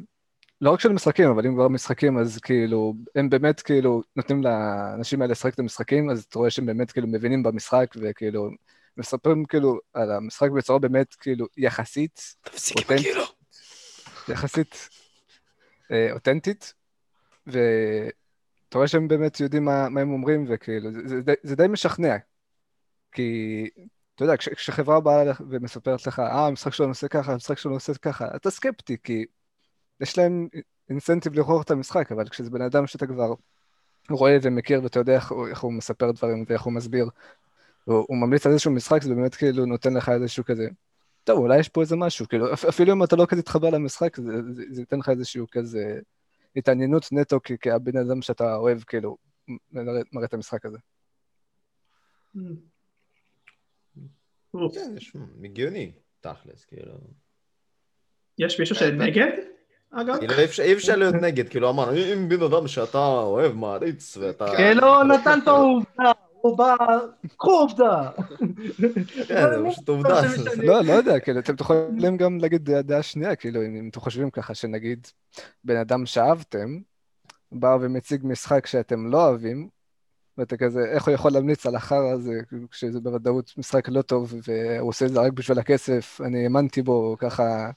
Speaker 3: לא רק של משחקים, אבל אם כבר משחקים אז כאילו, הם באמת כאילו נותנים לאנשים האלה לשחק את המשחקים, אז אתה רואה שהם באמת כאילו מבינים במשחק וכאילו מספרים כאילו על המשחק בצורה באמת כאילו יחסית.
Speaker 5: תפסיק
Speaker 3: עם הקילו. יחסית אה, אותנטית, ואתה רואה שהם באמת יודעים מה, מה הם אומרים, וכאילו, זה, זה, די- זה די משכנע. כי, אתה יודע, כש, כשחברה באה ומספרת לך, אה, המשחק שלנו עושה ככה, המשחק שלנו עושה ככה, אתה סקפטי, כי יש להם אינסנטיב לבחור את המשחק, אבל כשזה בן אדם שאתה כבר רואה ומכיר ואתה יודע איך, הוא- איך הוא מספר דברים ואיך הוא מסביר, הוא, הוא ממליץ על איזשהו משחק, זה באמת כאילו נותן לך איזשהו כזה, טוב, אולי יש פה איזה משהו, כאילו, אפ- אפילו אם אתה לא כזה תתחבר למשחק, זה, זה, זה ייתן לך איזשהו כזה התעניינות נטו, כי, כי הבן אדם שאתה אוהב, כאילו, מראה, מראה את המשחק הזה.
Speaker 1: אוף.
Speaker 5: כן, יש הגיוני, תכלס, כאילו.
Speaker 1: יש מישהו שנגד? אגב?
Speaker 5: כאילו, אי אפשר- להיות נגד, כאילו אמרנו, אם בן אדם שאתה אוהב, מעריץ, ואתה...
Speaker 2: כאילו, נתן פה עובדה, הוא בא, קחו עובדה.
Speaker 5: כן, זה פשוט עובדה.
Speaker 3: לא, לא יודע, כאילו, אתם יכולים גם להגיד דעה- שנייה, כאילו, אם אתם חושבים ככה, שנגיד, בן אדם שאהבתם, בא ומציג משחק שאתם לא אוהבים, ואתה כזה, איך הוא יכול להמליץ על החרא הזה, כשזה בוודאות משחק לא טוב, והוא עושה את זה רק בשביל הכסף, אני האמנתי בו, ככה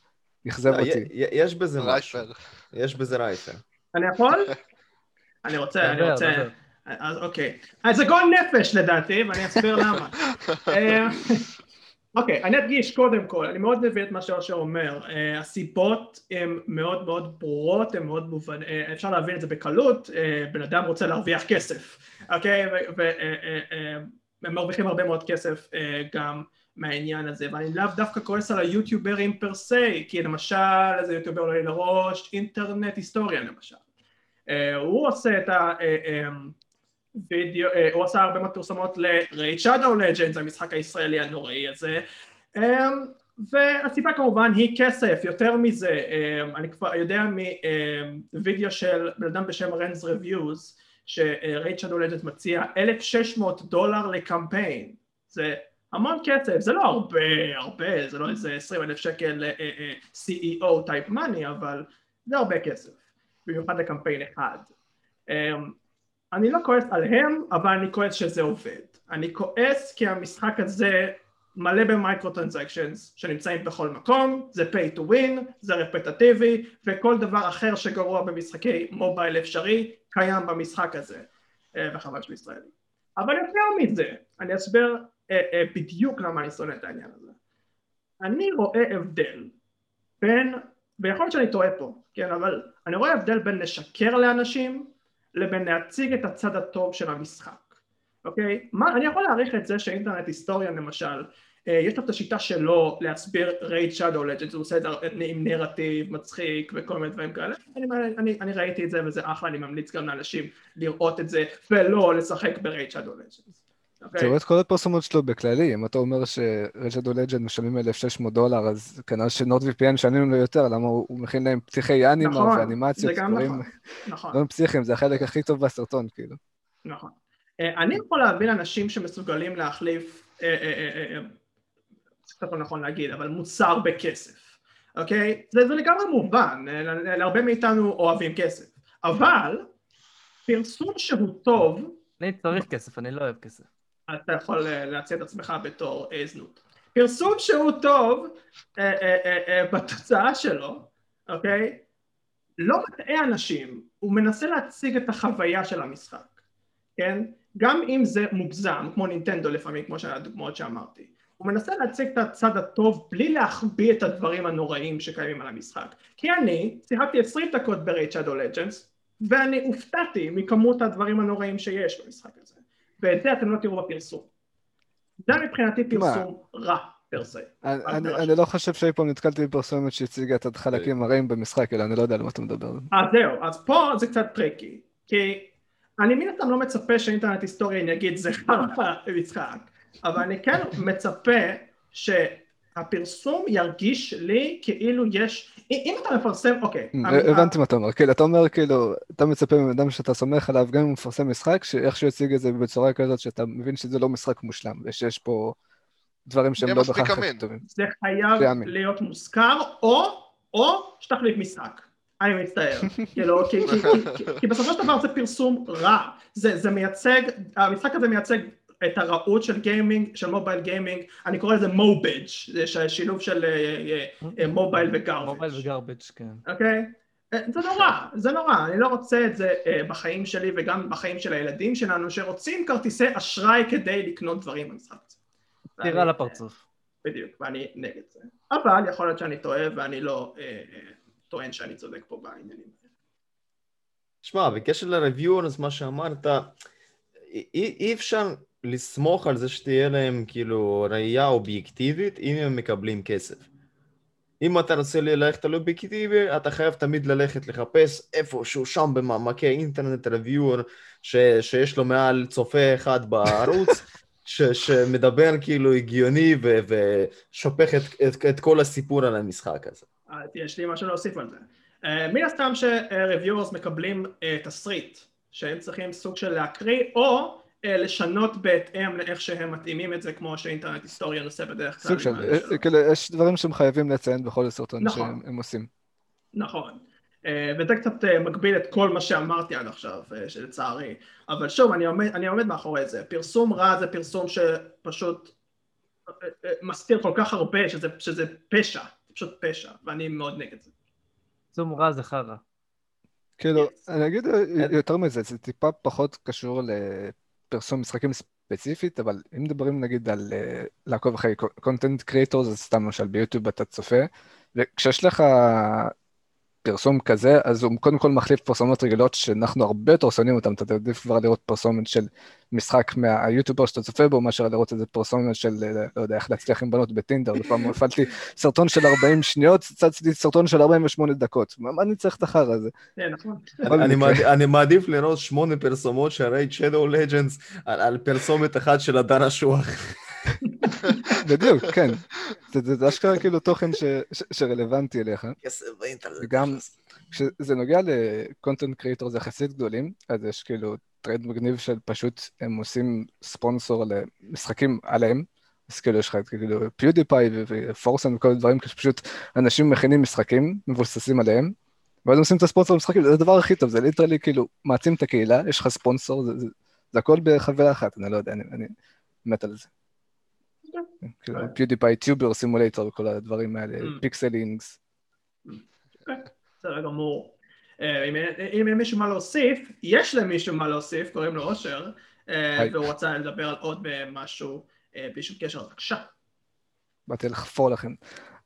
Speaker 3: אכזב
Speaker 5: לא,
Speaker 3: אותי.
Speaker 5: יש בזה משהו.
Speaker 4: רייפר.
Speaker 5: יש בזה רייפר.
Speaker 1: אני יכול? אני רוצה, אני רוצה... אז אוקיי. אז זה גועל נפש לדעתי, ואני אסביר למה. אה, אוקיי, אני אדגיש קודם כל, אני מאוד מבין את מה שאושר אומר. אה, הסיבות הן מאוד מאוד ברורות, הן מאוד מובן... אה, אפשר להבין את זה בקלות, בן אדם רוצה להרוויח כסף, אוקיי? והם מרוויחים הרבה מאוד כסף גם מהעניין הזה, ואני לאו דווקא כועס על היוטיוברים פר סי, כי למשל איזה יוטיובר עולה לי לראש, אינטרנט היסטוריאן למשל. אה, הוא עושה את הווידאו, הוא עשה הרבה מאוד פרסומות ל-Raid Shadow Legends, המשחק הישראלי הנוראי הזה, אה, והסיבה כמובן היא כסף, יותר מזה, אה, אני כבר יודע מווידאו של בן אדם בשם Ren's Reviews, ש-Raid Shadow Legends מציע 1,600 דולר לקמפיין, זה המון כסף, זה לא הרבה, הרבה, זה לא איזה 20 אלף שקל אה, אה, CEO type money, אבל זה הרבה כסף. במיוחד לקמפיין אחד. Um, אני לא כועס עליהם, אבל אני כועס שזה עובד. אני כועס כי המשחק הזה מלא ב microtransactions שנמצאים בכל מקום, זה pay to win, זה רפטטיבי, וכל דבר אחר שגרוע במשחקי מובייל אפשרי קיים במשחק הזה, uh, וחבל שהוא ישראלי. אבל יותר מזה, אני אסביר בדיוק למה אני שונא את העניין הזה. אני רואה הבדל בין ויכול להיות שאני טועה פה, כן, אבל אני רואה הבדל בין לשקר לאנשים לבין להציג את הצד הטוב של המשחק, אוקיי? מה, אני יכול להעריך את זה שאינטרנט היסטוריון למשל, אה, יש לו את השיטה שלו להסביר רייד שדו לג'נדס, הוא עושה את זה עם נרטיב מצחיק וכל מיני דברים כאלה, אני, אני, אני ראיתי את זה וזה אחלה, אני ממליץ גם לאנשים לראות את זה ולא לשחק ב Raid Shadow Legends.
Speaker 3: אתה רואה את כל הפרסומות שלו בכללי, אם אתה אומר ש Raid Shadow Legends משלמים 1,600 דולר, אז כנראה ש NordVPN משלמים לו יותר, למה הוא הוא מכין להם פתיחי אנימה
Speaker 1: נכון,
Speaker 3: ואנימציות,
Speaker 1: זה גם
Speaker 3: דברים
Speaker 1: נכון, נכון.
Speaker 3: דברים פסיכיים, זה החלק הכי טוב בסרטון, כאילו.
Speaker 1: נכון. אה, אני יכול להבין אנשים שמסוגלים להחליף, אה, אה, זה קצת לא נכון להגיד, אבל מוצר בכסף, אוקיי? זה, זה לגמרי מובן, לה- להרבה מאיתנו אוהבים כסף, אבל פרסום שהוא טוב,
Speaker 2: אני צריך כסף, אני לא אוהב כסף.
Speaker 1: אתה יכול אה, להציע את עצמך בתור אה, זנות. פרסום שהוא טוב אה, אה, אה, אה, בתוצאה שלו, אוקיי? לא מטעה אנשים, הוא מנסה להציג את החוויה של המשחק, כן? גם אם זה מוגזם, כמו נינטנדו לפעמים, כמו הדוגמאות שאמרתי. הוא מנסה להציג את הצד הטוב בלי להחביא את הדברים הנוראים שקיימים על המשחק. כי אני שיחקתי 20 דקות ב-Raid Shadow Legends, ואני הופתעתי מכמות הדברים הנוראים שיש במשחק הזה. ואת זה אתם לא תראו בפרסום. זה מבחינתי פרסום רע.
Speaker 3: אני-. אני לא חושב שאי פעם נתקלתי בפרסומת שהציגה את החלקים הרעים במשחק, אלא אני לא יודע על מה אתה מדבר.
Speaker 1: אז זהו, אז פה זה קצת טריקי, כי אני מן הסתם לא מצפה ש Internet Historian יגיד זה חרא משחק, אבל אני כן מצפה שהפרסום ירגיש לי כאילו יש, אם אתה מפרסם, אוקיי,
Speaker 3: ה- הבנתי מה אתה אומר, כאילו, אתה אומר, כאילו, אתה מצפה מבן אדם שאתה סומך עליו, גם אם הוא מפרסם משחק, שאיכשהו יציג את זה בצורה כזאת, שאתה מבין שזה לא משחק מושלם, ושיש פה דברים שהם לא בהכרח
Speaker 4: אמין.
Speaker 3: הכי טובים.
Speaker 1: זה חייב
Speaker 3: שיאמין.
Speaker 1: להיות מוזכר, או, או שתחליף משחק. אני מצטער, כאילו, כי, כי, כי, כי, כי בסופו של דבר זה פרסום רע, זה, זה מייצג, המשחק הזה מייצג את הרעות של gaming, של mobile gaming, אני קורא לזה mobage, זה שילוב של אה, אה, mobile ו
Speaker 2: garbage. mobile ו garbage, כן.
Speaker 1: אוקיי? אה, זה נורא, זה נורא, אני לא רוצה את זה אה, בחיים שלי וגם בחיים של הילדים שלנו שרוצים כרטיסי אשראי כדי לקנות דברים במשחק.
Speaker 2: תראה
Speaker 1: ואני-
Speaker 2: לפרצוף.
Speaker 1: בדיוק, ואני נגד זה. אבל יכול להיות שאני טועה ואני לא אה, אה, טוען שאני צודק פה בעניינים האלה.
Speaker 5: שמע, בקשר לרוויורס, מה שאמרת, אי, אי אפשר לסמוך על זה שתהיה להם כאילו ראייה אובייקטיבית אם הם מקבלים כסף. אם אתה רוצה ללכת על אובייקטיבי, אתה חייב תמיד ללכת לחפש איפשהו שם במעמקי האינטרנט רוויור ש, שיש לו מעל צופה אחד בערוץ, ש, שמדבר כאילו הגיוני ו, ושופך את, את, את כל הסיפור על המשחק הזה.
Speaker 1: אה, יש לי משהו להוסיף על זה. אה, מן הסתם שרוויורס מקבלים אה, תסריט שהם צריכים סוג של להקריא או אה, לשנות בהתאם לאיך שהם מתאימים את זה כמו שאינטרנט היסטוריון עושה בדרך כלל.
Speaker 3: סוג של. אה, כאילו, יש דברים שהם חייבים לציין בכל סרטון
Speaker 1: נכון.
Speaker 3: שהם הם עושים.
Speaker 1: נכון. אה, וזה קצת אה, מגביל את כל מה שאמרתי עד עכשיו, אה, שלצערי. אבל שוב, אני עומד, אני עומד מאחורי זה. פרסום רע זה פרסום שפשוט אה, אה, מסתיר כל כך הרבה שזה, שזה פשע, פשוט פשע, ואני מאוד נגד זה.
Speaker 2: זום רע זה חרא.
Speaker 3: כאילו,
Speaker 1: Yes.
Speaker 3: אני אגיד אה, יותר מזה, זה טיפה פחות קשור לפרסום משחקים ספציפית, אבל אם מדברים נגיד על אה, לעקוב אחרי קונטנט קריאטור, זה סתם למשל ביוטיוב אתה צופה, וכשיש לך פרסום כזה, אז הוא קודם כל מחליף פרסומות רגילות שאנחנו הרבה יותר שונאים אותן, אתה עדיף כבר לראות פרסומת של משחק מהיוטיובר שאתה צופה בו, מאשר לראות איזה פרסומת של, אה, לא יודע, איך להצליח עם בנות בטינדר, ופעם הפעלתי סרטון של 40 שניות, צצתי סרטון של 48 דקות, מה אני צריך את החרא הזה?
Speaker 1: כן, נכון.
Speaker 5: אני. מעדיף, לראות שמונה פרסומות של רייד שדו לג'נדס על, פרסומת אחת של הדר אשוח.
Speaker 3: בדיוק, כן. זה, אשכרה כאילו תוכן ש, ש, שרלוונטי אליך.
Speaker 5: כסף באינטרנט.
Speaker 3: וגם כשזה נוגע לקונטנט קריאטור זה יחסית גדולים, אז יש כאילו trade מגניב של פשוט הם עושים ספונסור למשחקים עליהם. אז כאילו יש לך את כאילו PewDiePie ו Forsen וכל הדברים, כשפשוט אנשים מכינים משחקים מבוססים עליהם, ואז עושים את הספונסור למשחקים, זה הדבר הכי טוב, זה literally כאילו מעצים את הקהילה, יש לך ספונסור, זה, זה, זה הכל בחבילה אחת, אני לא יודע, אני, אני מת על זה. כאילו PewDiePie Tuber Simulator וכל הדברים האלה,
Speaker 1: Mm.
Speaker 3: Pixelings.
Speaker 1: בסדר גמור. אה, אם אין מישהו מה להוסיף, יש למישהו מה להוסיף, קוראים לו אושר, אה. והוא רצה לדבר על עוד משהו אה, בלי שום קשר, בבקשה.
Speaker 3: באתי לחפור לכם.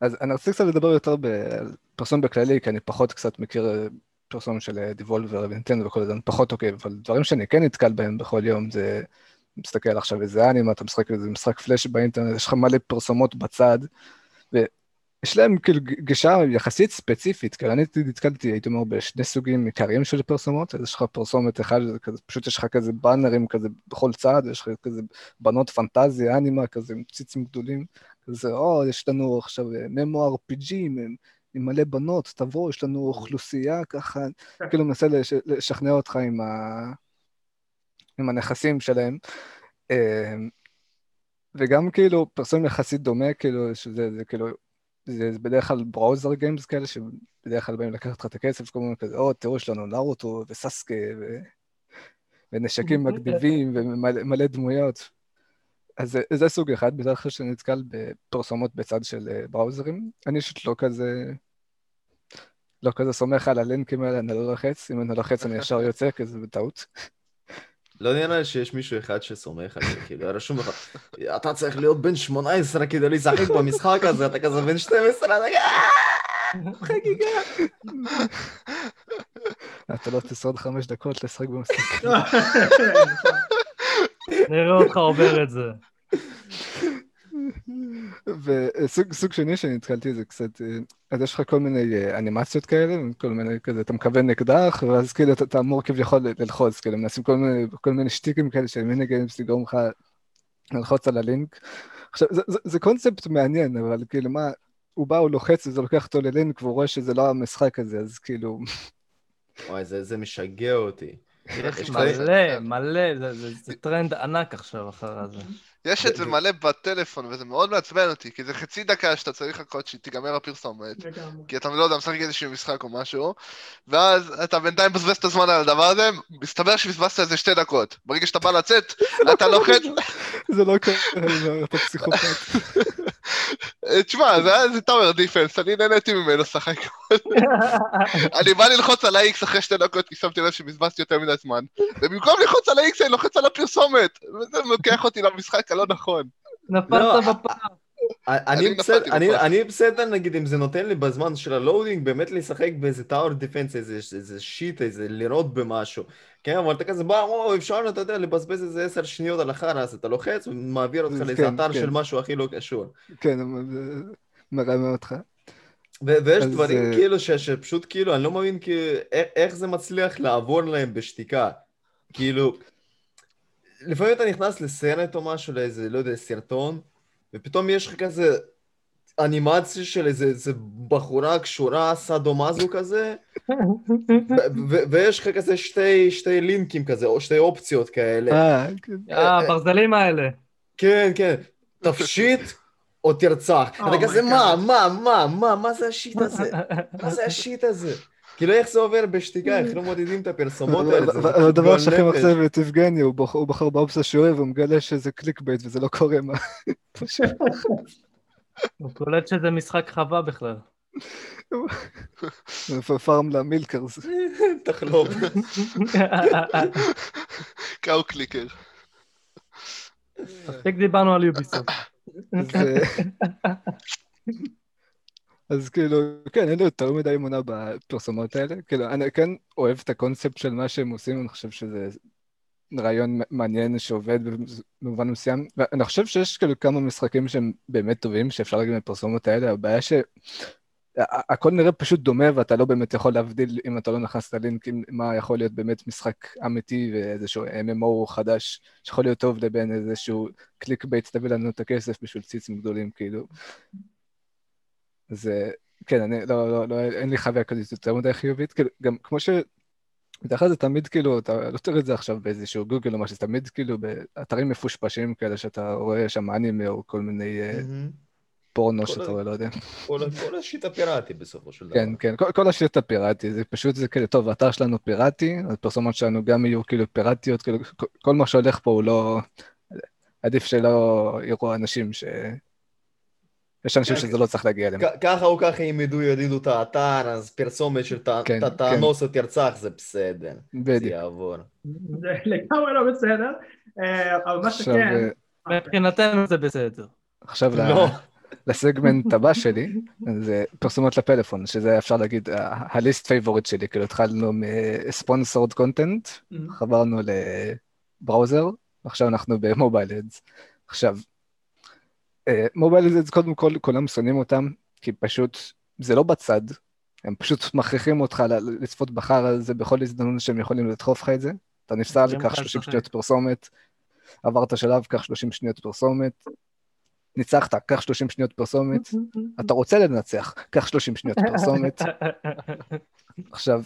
Speaker 3: אז אני רוצה קצת לדבר יותר על פרסום בכללי, כי אני פחות קצת מכיר פרסום של דיבולבר ונינטנדו וכל זה, אני פחות עוקב, אבל דברים שאני כן נתקל בהם בכל יום זה, מסתכל עכשיו איזה אנימה, אתה משחק איזה משחק פלאש באינטרנט, יש לך מלא פרסומות בצד, ויש להם כאילו גישה יחסית ספציפית, כאילו אני נתקלתי, הייתי אומר, בשני סוגים עיקריים של פרסומות, אז יש לך פרסומת זה כזה, פשוט יש לך כזה באנרים כזה בכל צד, יש לך כזה בנות פנטזיה, אנימה כזה עם ציצים גדולים, כזה, או, יש לנו עכשיו ממו RPG עם, עם מלא בנות, תבוא, יש לנו אוכלוסייה ככה, כאילו מנסה לש, לשכנע אותך עם, ה, עם הנכסים שלהם. אה, וגם כאילו פרסום יחסית דומה, כאילו, שזה זה, כאילו, זה, זה בדרך כלל בראוזר גיימס כאלה, שבדרך כלל באים לקחת לך את הכסף, כל מיני כזה, או, תראו, יש לנו נרוטו וססקה, ו... ונשקים מגניבים, ומלא מלא דמויות. אז זה, זה סוג אחד, בדרך כלל שאני נתקל בפרסומות בצד של אה, בראוזרים. אני פשוט לא כזה, לא כזה סומך על הלינקים האלה, אני לא לוחץ, אם אני לוחץ אני ישר יוצא, כי זה בטעות.
Speaker 5: לא נראה לי שיש מישהו אחד שסומך על זה, כאילו, רשום לך, אתה צריך להיות בן 18 כדי לשחק במשחק הזה, אתה כזה בן 12, אתה כזה, חגיגה.
Speaker 3: אתה לא תשרוד חמש דקות לשחק במשחק.
Speaker 2: נראה אותך עובר את זה.
Speaker 3: וסוג סוג שני שנתקלתי זה קצת, אה, אז יש לך כל מיני אה, אנימציות כאלה, כל מיני כזה, אתה מכוון אקדח, ואז כאילו אתה, אתה אמור כביכול ללחוץ, כאילו מנסים כל מיני, כל מיני שטיקים כאלה של מיני גיימס לגרום לך ללחוץ על הלינק. עכשיו, זה, זה, זה קונספט מעניין, אבל כאילו מה, הוא בא, הוא לוחץ וזה לוקח אותו ללינק, והוא רואה שזה לא המשחק הזה, אז כאילו,
Speaker 5: וואי, זה, זה משגע אותי.
Speaker 2: יש מלא, מלא, זה- זה זה טרנד ענק עכשיו אחר זה.
Speaker 4: יש את זה מלא בטלפון, וזה מאוד מעצבן אותי, כי זה חצי דקה שאתה צריך לחכות שתיגמר הפרסומת. כי אתה לא יודע, משחק איזשהו משחק או משהו, ואז אתה בינתיים מבזבז את הזמן על הדבר הזה, מסתבר שבזבזת איזה שתי דקות. ברגע שאתה בא לצאת, אתה לוחץ,
Speaker 3: זה לא קורה, אתה פסיכופת.
Speaker 4: אה, תשמע, זה היה איזה tower defense, אני נהניתי ממנו לשחק. אני בא ללחוץ על ה-X אחרי שתי דקות, כי שמתי לב שבזבזתי יותר מדי זמן, ובמקום ללחוץ על ה-X אני לוחץ על הפרסומת, וזה לוקח אותי למשחק הלא נכון.
Speaker 5: לא,
Speaker 2: נפלת בפעם.
Speaker 5: אני
Speaker 4: אני
Speaker 5: בסדר, אני. אני בסדר נגיד אם זה נותן לי בזמן של ה loading באמת לשחק באיזה tower defense, איזה, איזה shit, איזה לירות במשהו. כן, אבל אתה כזה בא, או, אפשר, אתה יודע, לבזבז איזה עשר שניות על החרא, אז אתה לוחץ ומעביר אותך
Speaker 3: כן,
Speaker 5: לאיזה אתר
Speaker 3: כן.
Speaker 5: של משהו הכי לא קשור.
Speaker 3: כן, מרמה אותך.
Speaker 5: ויש
Speaker 3: אז,
Speaker 5: דברים
Speaker 3: אה,
Speaker 5: כאילו ש- שפשוט כאילו, אני לא מבין כאילו, איך זה מצליח לעבור להם בשתיקה. כאילו, לפעמים אתה נכנס לסרט או משהו, לאיזה, לא יודע, סרטון, ופתאום יש לך כזה אנימציה של איזה, איזה בחורה קשורה סאדו-מאזו כזה, ו- ו- ויש לך כזה שתי, שתי לינקים כזה, או שתי אופציות כאלה.
Speaker 3: אה.
Speaker 2: אה, הברזלים האלה.
Speaker 5: כן, כן, תפשיט או תרצח.
Speaker 1: Oh
Speaker 5: אתה כזה, מה. מה, מה, מה, מה זה השיט הזה? מה זה השיט הזה? כאילו איך זה עובר בשתיקה, איך לא מודדים את הפרסומות האלה?
Speaker 3: הדבר שהכי. מחצב את יבגני, הוא בחר באופציה שהוא אוהב, הוא מגלה שזה קליק בייט וזה לא קורה מה.
Speaker 2: הוא קולט שזה משחק חווה בכלל.
Speaker 3: פארם למילקרס.
Speaker 5: תחלום.
Speaker 4: קאו קליקר.
Speaker 2: מספיק דיברנו על יוביסופט.
Speaker 3: אז, כאילו, כן, אין לי יותר מדי אמונה בפרסומות האלה. כאילו, אני כן אוהב את הקונספט של מה שהם עושים, אני חושב שזה רעיון מעניין שעובד במובן מסוים. ואני חושב שיש כאילו כמה משחקים שהם באמת טובים, שאפשר להגיד מהפרסומות האלה, הבעיה ש... הכל נראה פשוט דומה ואתה לא באמת יכול להבדיל אם אתה לא נכנס ללינקים מה יכול להיות באמת משחק אמיתי ואיזשהו MMO חדש שיכול להיות טוב לבין איזשהו clickbait תביא לנו את הכסף בשביל ציצים גדולים כאילו. זה כן אני לא לא לא אין לי חוויה כזאת יותר מדי חיובית כאילו גם כמו ש... בדרך כלל זה תמיד כאילו, אתה לא תראה את זה עכשיו באיזשהו גוגל או משהו, זה תמיד כאילו באתרים מפושפשים כאלה שאתה רואה שם אנימה או כל מיני אה,
Speaker 5: מהמם.
Speaker 3: פורנו
Speaker 5: כל
Speaker 3: שאתה רואה, לא יודע.
Speaker 5: כל כל השיט הפיראטי בסופו של דבר.
Speaker 3: כן, כן, כל, כל השיט הפיראטי, זה פשוט, זה כאילו, טוב, האתר שלנו פיראטי, הפרסומות שלנו גם יהיו כאילו פיראטיות, כאילו, כל, כל מה שהולך פה הוא לא... עדיף שלא יראו אנשים ש... יש אנשים
Speaker 5: כן,
Speaker 3: שזה לא צריך להגיע אליהם.
Speaker 5: ככה או ככה אם ידעו ידידו את האתר, אז פרסומת של ת-
Speaker 3: כן,
Speaker 5: תאנוס או תרצח זה בסדר. זה
Speaker 3: בדיוק.
Speaker 5: יעבור.
Speaker 1: זה לגמרי לא בסדר, אה, אבל מה שכן,
Speaker 3: אה,
Speaker 2: מבחינתנו זה בסדר.
Speaker 3: עכשיו
Speaker 5: לא.
Speaker 3: לסגמנט הבא שלי, זה פרסומות לפלאפון, שזה אפשר להגיד ה least favorite שלי, כאילו התחלנו מ sponsored content, חברנו ל browser, עכשיו אנחנו ב mobile ads. עכשיו, אה, mobile ads קודם כל כולם שונאים אותם, כי פשוט זה לא בצד, הם פשוט מכריחים אותך לצפות בחרא הזה בכל הזדמנות שהם יכולים לדחוף לך את זה. אתה נפסל, קח
Speaker 2: לך
Speaker 3: 30
Speaker 2: לשחק.
Speaker 3: שניות פרסומת, עברת שלב, קח 30 שניות פרסומת, ניצחת, קח 30 שניות פרסומת, אתה רוצה לנצח, קח 30 שניות פרסומת. עכשיו,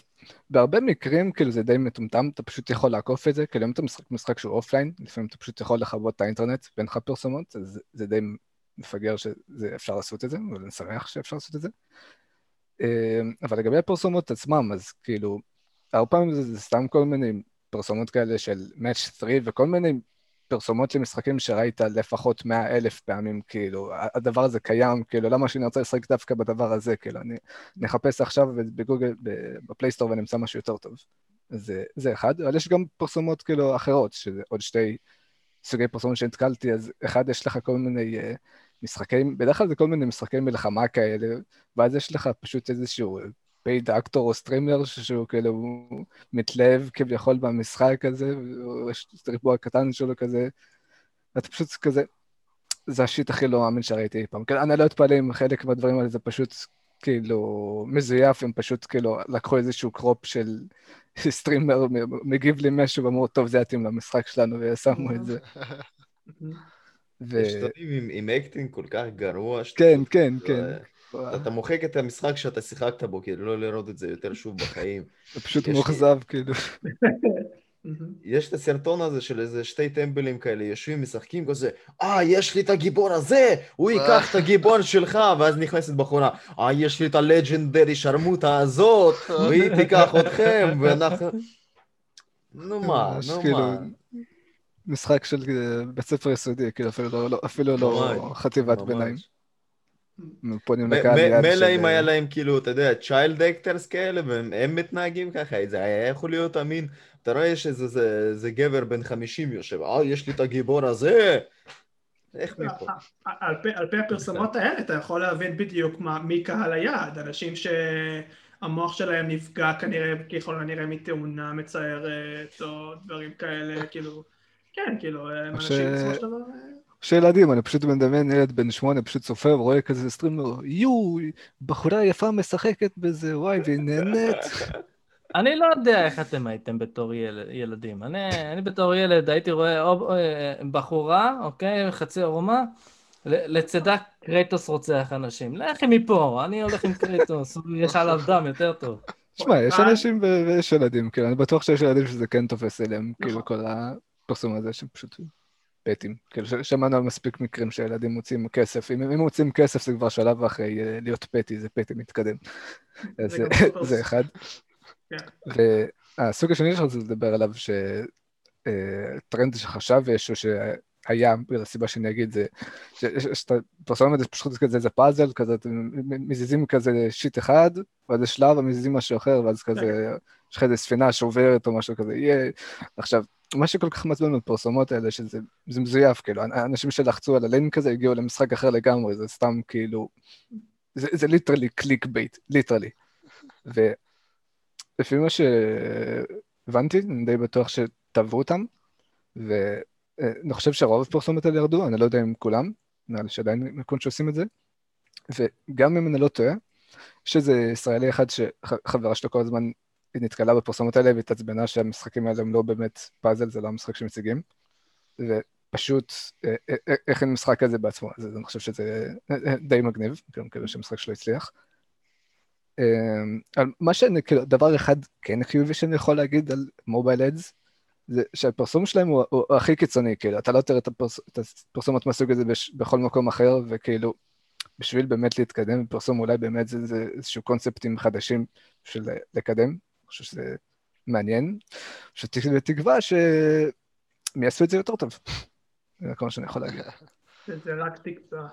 Speaker 3: בהרבה מקרים, כאילו זה די מטומטם, אתה פשוט יכול לעקוף את זה, כאילו אם אתה משחק משחק שהוא offline, לפעמים אתה פשוט יכול לכבות את האינטרנט ואין לך פרסומות, אז זה די מפגר שאפשר לעשות את זה, אבל אני שמח שאפשר לעשות את זה. אה, אבל לגבי הפרסומות עצמם, אז כאילו, הרבה פעמים זה, זה סתם כל מיני פרסומות כאלה של Match 3 וכל מיני פרסומות למשחקים שראית לפחות 100 אלף פעמים, כאילו, הדבר הזה קיים, כאילו, למה שאני רוצה לשחק דווקא בדבר הזה, כאילו, אני נחפש עכשיו בגוגל, בפלייסטור ונמצא משהו יותר טוב. זה, זה אחד, אבל יש גם פרסומות כאילו אחרות, שזה עוד שתי סוגי פרסומות שנתקלתי, אז אחד, יש לך כל מיני uh, משחקים, בדרך כלל זה כל מיני משחקי מלחמה כאלה, ואז יש לך פשוט איזשהו paid actor או סטרימר שהוא כאילו מתלהב כביכול במשחק הזה, ויש את הריבוע הקטן שלו כזה, ואתה פשוט כזה, זה ה shit הכי לא מאמין שראיתי אי פעם. כאילו, אני לא אתפלא אם חלק מהדברים האלה זה פשוט כאילו מזויף, הם פשוט כאילו לקחו איזשהו crop של סטרימר מגיב לי משהו ואמרו, טוב, זה יתאים למשחק שלנו, ושמו את זה. ו...
Speaker 5: יש עם- עם acting כל כך גרוע. שאתה
Speaker 3: כן, כן,
Speaker 5: זה-
Speaker 3: כן.
Speaker 5: אתה מוחק את המשחק שאתה שיחקת בו, כדי לא לראות את זה יותר שוב בחיים.
Speaker 3: זה פשוט מאוכזב, כאילו.
Speaker 5: יש את הסרטון הזה של איזה שתי טמבלים כאלה, יושבים, משחקים כזה, אה, יש לי את הגיבור הזה, הוא ייקח את הגיבור שלך, ואז נכנסת בחורה, אה, יש לי את הלג'נדרי שרמוטה הזאת, והיא תיקח אתכם, ואנחנו... נו מה, נו
Speaker 3: כאילו,
Speaker 5: מה.
Speaker 3: משחק של אה, בית ספר יסודי, כאילו אפילו לא- לא- אפילו לא חטיבת. ביניים.
Speaker 5: מילא אם היה
Speaker 3: אה,
Speaker 5: להם כאילו, אתה יודע, צ'יילד אקטרס כאלה, והם הם מתנהגים ככה, זה היה יכול להיות אמין. אתה רואה שזה זה- זה גבר בן 50 יושב, אה, יש לי את הגיבור הזה. איך מפה?
Speaker 1: על פי, על פי הפרסומות האלה אתה יכול להבין בדיוק מה, מי קהל היעד, אנשים שהמוח שלהם נפגע כנראה ככל הנראה מתאונה מצערת או דברים כאלה, כאילו, כן, כאילו, הם
Speaker 3: ש-
Speaker 1: אנשים בסופו של דבר... אה,
Speaker 3: שילדים, אני פשוט מדמיין ילד בן שמונה, פשוט צופה ורואה כזה סטרים, לו, יואו, בחורה יפה משחקת בזה, וואי, והיא נהנית.
Speaker 2: אני לא יודע איך אתם הייתם בתור יל... ילדים. אני, אני בתור ילד הייתי רואה או, אה, בחורה, אוקיי, חצי ערומה, ל- לצידה קרייטוס רוצח אנשים. לכי מפה, אני הולך עם קרייטוס, יש עליו דם יותר טוב.
Speaker 3: תשמע, יש
Speaker 1: אבל-
Speaker 3: אנשים ויש ילדים, כאילו, אני בטוח שיש ילדים שזה כן תופס אליהם, כאילו,
Speaker 1: נכון.
Speaker 3: כל הפרסום הזה שפשוט פתאים. כאילו, ש- שמענו על מספיק מקרים שילדים מוציאים כסף, אם הם מוציאים כסף זה כבר שלב אחרי אה, להיות פתי, זה פתי מתקדם.
Speaker 1: זה
Speaker 3: זה- אחד.
Speaker 1: כן.
Speaker 3: והסוג השני שאני רוצה לדבר עליו, שטרנד שחשב איזשהו שהיה, הסיבה שאני אגיד זה, שאתה פרסום את זה פשוט כזה, זה פאזל, כזה, אתם מזיזים כזה שיט אחד, ואז יש שלב, ומזיזים משהו אחר, ואז כזה, יש לך איזה ספינה שעוברת או משהו כזה, יהיה... עכשיו, מה שכל כך מעצבן בפרסומות האלה, שזה זה מזויף, כאילו, אנשים שלחצו על הלינק הזה הגיעו למשחק אחר לגמרי, זה סתם כאילו, זה, זה literally clickbait, literally. ולפי מה שהבנתי, אני די בטוח שתבעו אותם, ואני חושב שרוב הפרסומות האלה ירדו, אני לא יודע אם כולם, נראה לי שעדיין מקום שעושים את זה, וגם אם אני לא טועה, יש איזה ישראלי אחד שחברה שלו כל הזמן היא נתקלה בפרסומות האלה והתעצבנה שהמשחקים האלה הם לא באמת פאזל, זה לא המשחק שמציגים, ופשוט אה, אה, הכין משחק כזה בעצמו, אז אני חושב שזה אה, די מגניב, כאילו כאילו שהמשחק שלו הצליח. אה, מה שאני, כאילו, דבר אחד כן חיובי שאני יכול להגיד על מובייל אדס, זה שהפרסום שלהם הוא, הוא, הוא הכי קיצוני, כאילו, אתה לא תראה את, הפרס, את הפרסומות מהסוג הזה בש, בכל מקום אחר, וכאילו, בשביל באמת להתקדם בפרסום, אולי באמת זה, זה איזשהו קונספטים חדשים של לקדם, חושב שזה מעניין, שתקווה שהם יעשו את זה יותר טוב, זה כל מה שאני יכול להגיד.
Speaker 1: זה רק תקווה.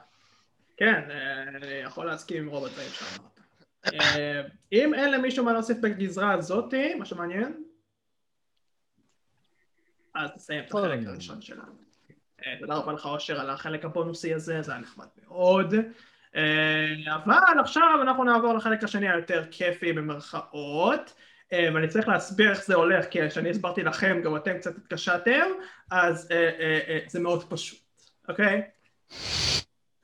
Speaker 1: כן, אה, אני יכול להסכים עם רוב הדברים שאמרת. אם אין למישהו מה להוסיף בגזרה הזאתי, מה שמעניין, אז נסיים את החלק הראשון שלנו. אה, תודה רבה לך אושר על החלק הבונוסי הזה, זה היה נחמד מאוד. אה, אבל עכשיו אנחנו נעבור לחלק השני היותר כיפי במרכאות. ואני צריך להסביר איך זה הולך, כי כשאני הסברתי לכם, גם אתם קצת התקשרתם, אז אה, אה, אה, זה מאוד פשוט, אוקיי?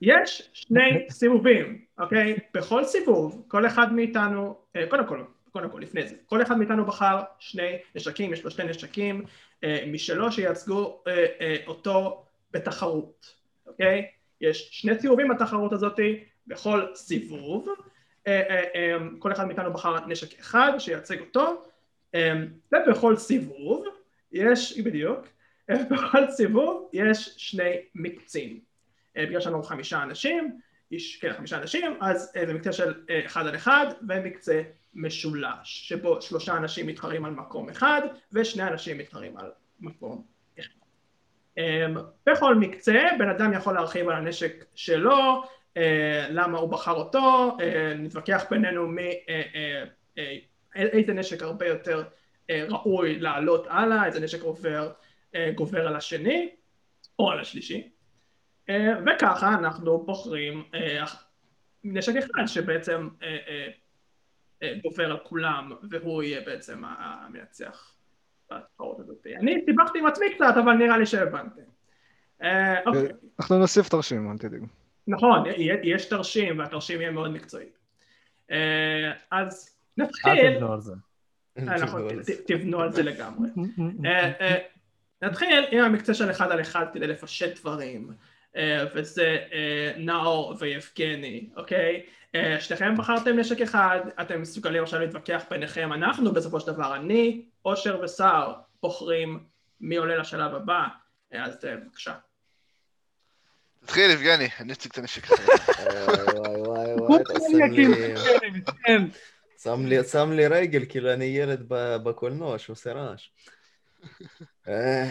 Speaker 1: יש שני סיבובים, אוקיי? בכל סיבוב, כל אחד מאיתנו, קודם כל, קודם כל, לפני זה, כל אחד מאיתנו בחר שני נשקים, יש לו שני נשקים משלו שייצגו אותו בתחרות, אוקיי? יש שני סיבובים בתחרות הזאת, בכל סיבוב, כל אחד מאיתנו בחר נשק אחד שייצג אותו, אה, ובכל סיבוב יש, בדיוק, אה, בכל סיבוב יש שני מקצים. אה, בגלל שאנחנו חמישה אנשים, איש, כן, חמישה אנשים, אז אה, זה מקצה של אה, אחד על אחד ומקצה משולש, שבו שלושה אנשים מתחרים על מקום אחד ושני אנשים מתחרים על מקום אחד. אה, בכל מקצה בן אדם יכול להרחיב על הנשק שלו, אה, למה הוא בחר אותו, אה, נתווכח בינינו מי, אה, אה, אה, איזה נשק הרבה יותר אה, ראוי לעלות הלאה, איזה נשק עובר, אה, גובר על השני או על השלישי. אה, וככה אנחנו בוחרים אה, נשק אחד שבעצם אה, אה, אה, גובר על כולם והוא יהיה בעצם המנצח בתחרות הזאת. אני סיבכתי עם עצמי קצת אבל נראה לי שהבנתם. אה, אוקיי.
Speaker 3: אנחנו נוסיף תרשים, אל תדאגו.
Speaker 1: נכון, יש תרשים והתרשים יהיה מאוד מקצועי. אה, אז
Speaker 2: אל
Speaker 1: נתחיל,
Speaker 2: תבנו על זה.
Speaker 1: נכון, תבנו על זה לגמרי. אה, אה, נתחיל עם המקצה של אחד על אחד כדי לפשט דברים, וזה נאור ויבגני, אוקיי? שניכם בחרתם נשק אחד, אתם מסוגלים עכשיו להתווכח ביניכם, אנחנו בסופו של דבר, אני, אושר וסער, בוחרים מי עולה לשלב הבא, אז בבקשה.
Speaker 4: תתחיל, יבגני, אני אציג את הנשק אחר.
Speaker 5: וואי וואי וואי וואי, אתה שם לי... שם לי, שם לי רגל, כאילו אני ילד בקולנוע שעושה רעש. אה,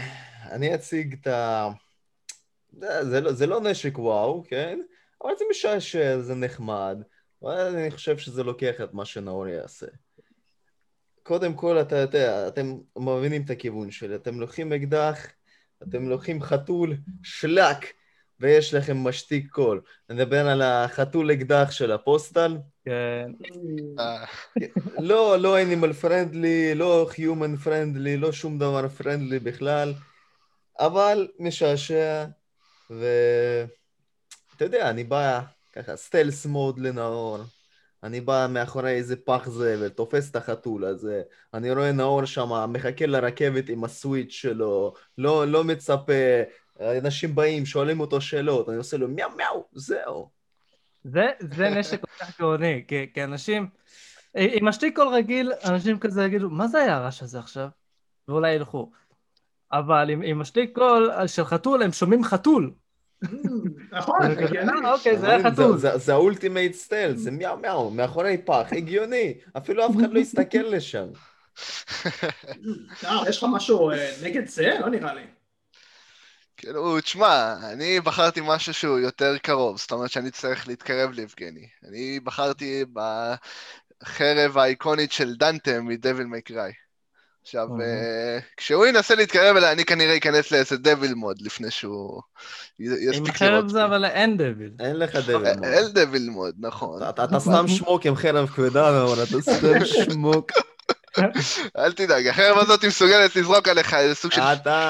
Speaker 5: אני אציג את ה... זה, זה, לא, זה לא נשק וואו, כן? אבל זה משעשע, זה נחמד. אבל אני חושב שזה לוקח את מה שנאור יעשה. קודם כל, אתה יודע, אתם מבינים את הכיוון שלי. אתם לוקחים אקדח, אתם לוקחים חתול, שלק, ויש לכם משתיק קול. נדבר על החתול אקדח של ה Postal.
Speaker 2: כן.
Speaker 4: אה,
Speaker 5: לא, לא animal friendly, לא human friendly, לא שום דבר friendly בכלל, אבל משעשע, ואתה יודע, אני בא ככה stealth mode לנאור, אני בא מאחורי איזה פח זבל, תופס את החתול הזה, אני רואה נאור שם, מחכה לרכבת עם הסוויץ' שלו, לא, לא מצפה, אנשים באים, שואלים אותו שאלות, אני עושה לו מיאו מיאו, זהו.
Speaker 2: זה, זה נשק כל כך גאוני, כי, כי אנשים, עם משתיק קול רגיל, אנשים כזה יגידו, מה זה היה הרעש הזה עכשיו? ואולי ילכו. אבל עם, עם משתיק קול של חתול, הם שומעים חתול.
Speaker 1: נכון,
Speaker 2: זה כזה,
Speaker 1: הגיוני.
Speaker 2: "אה, אוקיי, זה היה חתול.
Speaker 5: זה- זה ה ultimate style, זה מיאו מיאו, מאחורי פח, הגיוני, אפילו אף אחד לא יסתכל לשם.
Speaker 1: נאור, יש לך משהו אה, נגד זה? לא נראה לי.
Speaker 4: כאילו, תשמע, אני בחרתי משהו שהוא יותר קרוב, זאת אומרת שאני צריך להתקרב ליבגני. אני בחרתי בחרב האיקונית של דנטה מ Devil May
Speaker 2: Cry. עכשיו.
Speaker 4: אה, כשהוא ינסה להתקרב אליי, אני כנראה אכנס לאיזה devil mode לפני שהוא
Speaker 2: עם
Speaker 4: לראות
Speaker 2: זה. אבל אין דביל.
Speaker 5: אין לך דבל מוד.
Speaker 4: אל דביל מוד, נכון.
Speaker 5: אתה- סתם שמוק עם חרב כבדה מאוד, אתה סתם שמוק.
Speaker 4: אל תדאג, החרב הזאת היא מסוגלת לזרוק עליך איזה סוג של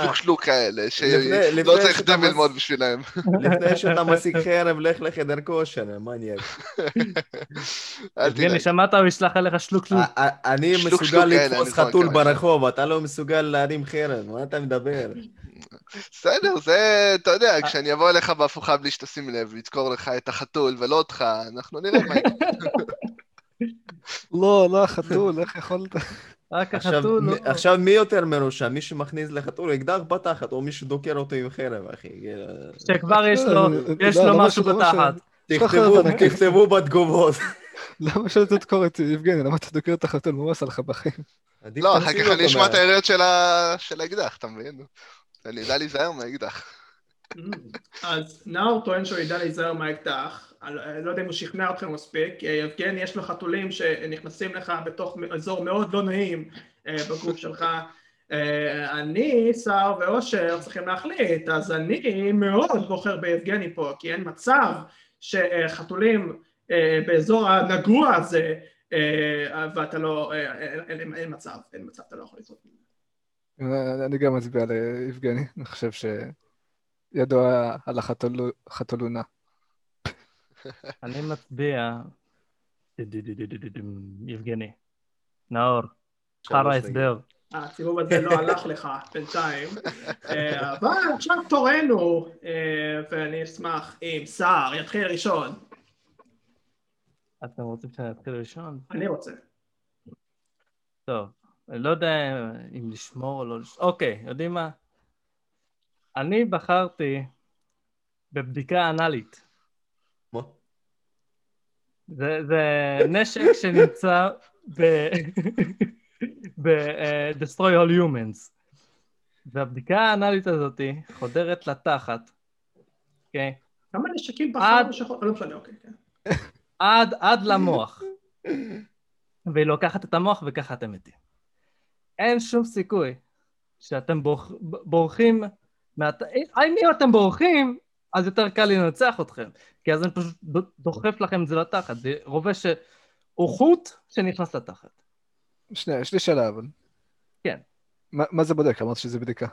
Speaker 4: שלוק שלוק כאלה, שלא צריך
Speaker 5: שאתה
Speaker 4: דביל
Speaker 5: מס-
Speaker 4: מוד בשבילם.
Speaker 5: לפני שאתה משיג חרב, לך לחדר כושר, מניאק.
Speaker 4: אל
Speaker 2: יבגני,
Speaker 4: תדאג.
Speaker 2: שמעת, הוא ישלח עליך שלוק שלוק.
Speaker 5: א- א- אני מסוגל לתפוס חתול. ברחוב, אתה לא מסוגל להרים חרב, מה אתה מדבר?
Speaker 4: בסדר, זה, אתה יודע, כשאני אבוא אליך בהפוכה בלי שתשים לב, לדקור לך את החתול ולא אותך, אנחנו נראה מה יקרה.
Speaker 3: לא, לא החתול, איך יכולת?
Speaker 2: רק
Speaker 5: עכשיו,
Speaker 2: החתול, לא.
Speaker 5: עכשיו מי יותר מרושע? מי שמכניס לחתול אקדח בתחת, או מי שדוקר אותו עם חרב, אחי?
Speaker 2: שכבר יש לו,
Speaker 3: אה,
Speaker 2: יש
Speaker 3: לא,
Speaker 2: לו משהו בתחת.
Speaker 5: תכתבו- בתגובות.
Speaker 3: למה שלא תדקור את יבגני? למה אתה דוקר את החתול? מה הוא עשה לך בחיים?
Speaker 4: לא, אחר כך אני אשמע את היריות של האקדח, אתה מבין? אני אדע להיזהר מהאקדח.
Speaker 1: אז נאור טוען שהוא ידע להיזהר מהאקדח, לא יודע אם הוא שכנע אתכם מספיק, אה, יבגני יש לו חתולים שנכנסים לך בתוך אזור מאוד לא נעים אה, בגוף שלך, אה, אני, שר ואושר צריכים להחליט, אז אני מאוד בוחר ביבגני פה, כי אין מצב שחתולים אה, באזור הנגוע הזה, אה, ואתה לא, אה, אין, מצב, אין מצב, אתה לא יכול לזרוק.
Speaker 3: אני גם מצביע ליבגני, אני חושב שידו היה על החתול- החתולונה.
Speaker 2: אני מצביע... יבגני. נאור, חרא הסבר.
Speaker 1: הסיבוב הזה לא הלך לך בינתיים, אבל עכשיו תורנו, ואני אשמח אם סער יתחיל ראשון.
Speaker 2: אתם רוצים שאני אתחיל ראשון?
Speaker 1: אני רוצה.
Speaker 2: טוב, אני לא יודע אם לשמור או לא לשמור. אוקיי, יודעים מה? אני בחרתי בבדיקה אנאלית.
Speaker 5: מה?
Speaker 2: זה, זה נשק שנמצא ב... ב-Destroy All Humans. והבדיקה האנאלית הזאת חודרת לתחת, אוקיי?
Speaker 1: כמה נשקים
Speaker 2: עד-
Speaker 1: בחרנו שחור? לא משנה, אוקיי, כן.
Speaker 2: עד, עד למוח. והיא לוקחת את המוח וככה אתם מתים. אין שום סיכוי שאתם בורח, בורחים, מהת... אם אתם בורחים, אז יותר קל לי לנצח אתכם, כי אז אני פשוט דוחף לכם את זה לתחת, זה רובה שהוא חוט שנכנס לתחת.
Speaker 3: שנייה, יש לי שאלה אבל.
Speaker 2: כן.
Speaker 3: מה מה זה בודק? אמרת שזה בדיקה.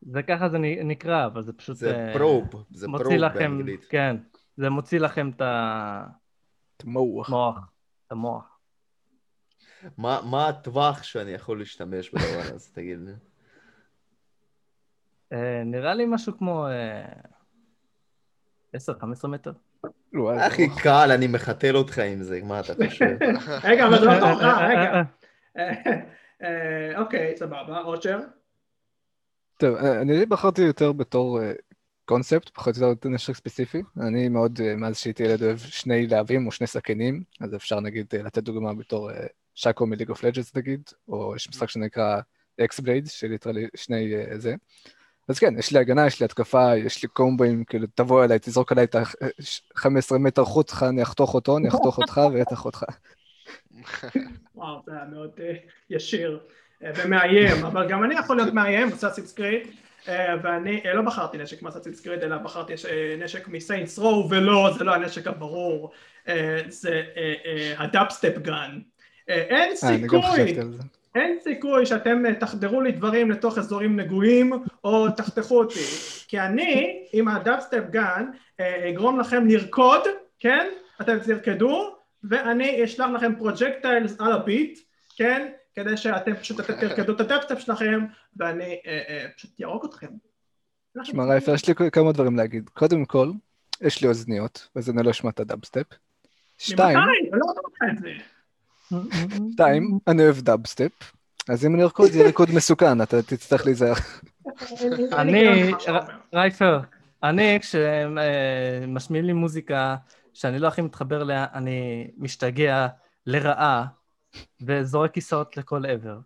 Speaker 2: זה ככה זה נקרא, אבל זה פשוט...
Speaker 5: זה
Speaker 2: אה,
Speaker 5: פרוב, זה
Speaker 2: מוציא
Speaker 5: פרוב
Speaker 2: לכם,
Speaker 5: באנגלית.
Speaker 2: כן, זה מוציא לכם את המוח,
Speaker 3: מוח.
Speaker 2: את המוח.
Speaker 5: מה מה הטווח שאני יכול להשתמש בדבר הזה, תגיד לי?
Speaker 2: אה, נראה לי משהו כמו אה, 10-15 מטר.
Speaker 3: לא, היה
Speaker 5: הכי
Speaker 3: ארוך.
Speaker 5: קל, אני מחתל אותך עם זה, מה אתה חושב?
Speaker 1: רגע, אבל זה לא תורך, רגע.
Speaker 2: אה,
Speaker 1: אה, אה, אוקיי, סבבה, אושר?
Speaker 3: טוב, אה, אני בחרתי יותר בתור אה, קונספט, פחות או יותר נשק ספציפי. אני מאוד, אה, מאז שהייתי ילד, אוהב שני להבים או שני סכינים, אז אפשר נגיד אה, לתת דוגמה בתור אה, שאקו מ League of Legends נגיד, או יש משחק שנקרא X-Blades, ש literally שני אה, זה. אז כן, יש לי הגנה, יש לי התקפה, יש לי קומבואים, כאילו, תבוא אליי, תזרוק עליי את ה-15 מטר חוץ, אני אחתוך אותו, אני אחתוך אותך ואנתח אותך.
Speaker 1: וואו, זה היה מאוד אה, ישיר אה, ומאיים, אבל גם אני יכול להיות מאיים ב Assassin's Creed, אה, ואני אה, לא בחרתי נשק מה Assassin's Creed, אלא בחרתי נשק מ Saints Row, ולא, זה לא הנשק הברור, זה ה dubstep gun. אין סיכוי. אין סיכוי שאתם אה, תחדרו לי דברים לתוך אזורים נגועים, או תחתכו אותי, כי אני, עם ה dubstep gun, אה, אגרום לכם לרקוד, כן? אתם תרקדו, ואני אשלח לכם projectiles על ה beat, כן? כדי שאתם פשוט תרקדו את הדאפסטפ שלכם, ואני אה, פשוט יהרוג אתכם.
Speaker 3: שמע רייפר, יש לי כמה דברים להגיד. קודם כל, יש לי אוזניות, אני לא אשמע את הדאבסטפ. שתיים,
Speaker 1: ממתי? לא אומר לך את זה.
Speaker 3: שתיים, אני אוהב דאבסטפ, אז אם אני ארקוד, זה יהיה ריקוד מסוכן, אתה תצטרך להיזהר.
Speaker 2: אני. רייפר, אני כשמשמיעים לי מוזיקה שאני לא הכי מתחבר אליה, אני משתגע לרעה וזורק כיסאות לכל עבר.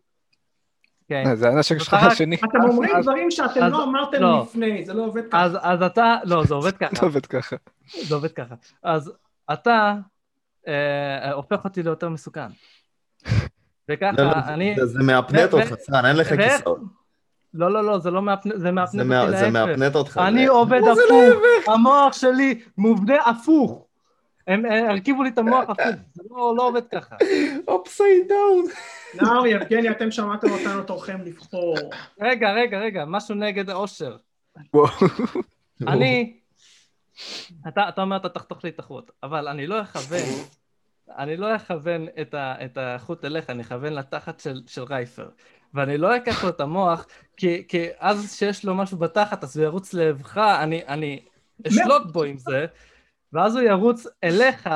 Speaker 2: כן.
Speaker 3: אה, זה הנשק שלך השני.
Speaker 1: אתם אומרים דברים שאתם לא אמרתם
Speaker 2: לא.
Speaker 1: לפני, זה לא עובד ככה.
Speaker 2: אז, אז אתה, לא, זה עובד ככה,
Speaker 3: לא עובד ככה.
Speaker 2: זה עובד ככה. אז אתה אה, הופך אותי ליותר מסוכן. וככה,
Speaker 5: לא, לא,
Speaker 2: אני...
Speaker 5: זה- זה מאפנט
Speaker 2: ו-
Speaker 5: אותך, סרן, אין לך כיסאות.
Speaker 2: לא, לא, לא, זה לא מאפנט, זה מאפנט
Speaker 5: זה
Speaker 2: אותי
Speaker 5: מה- זה
Speaker 2: להפך.
Speaker 5: מאפנט אותך.
Speaker 2: אני עובד
Speaker 5: זה
Speaker 2: הפוך, המוח שלי מובנה הפוך. הם הרכיבו לי את המוח הפוך, זה לא לא עובד ככה.
Speaker 5: upside down.
Speaker 1: נאור, יבגני, אתם שמעתם אותנו, תורכם לבחור.
Speaker 2: רגע, רגע, רגע, משהו נגד האושר. אני, אתה, אתה אומר אתה תחתוך לי את החוט, אבל אני לא אכוון, אני לא אכוון את, ה, את החוט אליך, אני אכוון לתחת של, של רייפר. ואני לא אקח לו את המוח, כי, כי אז שיש לו משהו בתחת, אז הוא ירוץ לעברך, אני, אני אשלוט בו עם זה, ואז הוא ירוץ אליך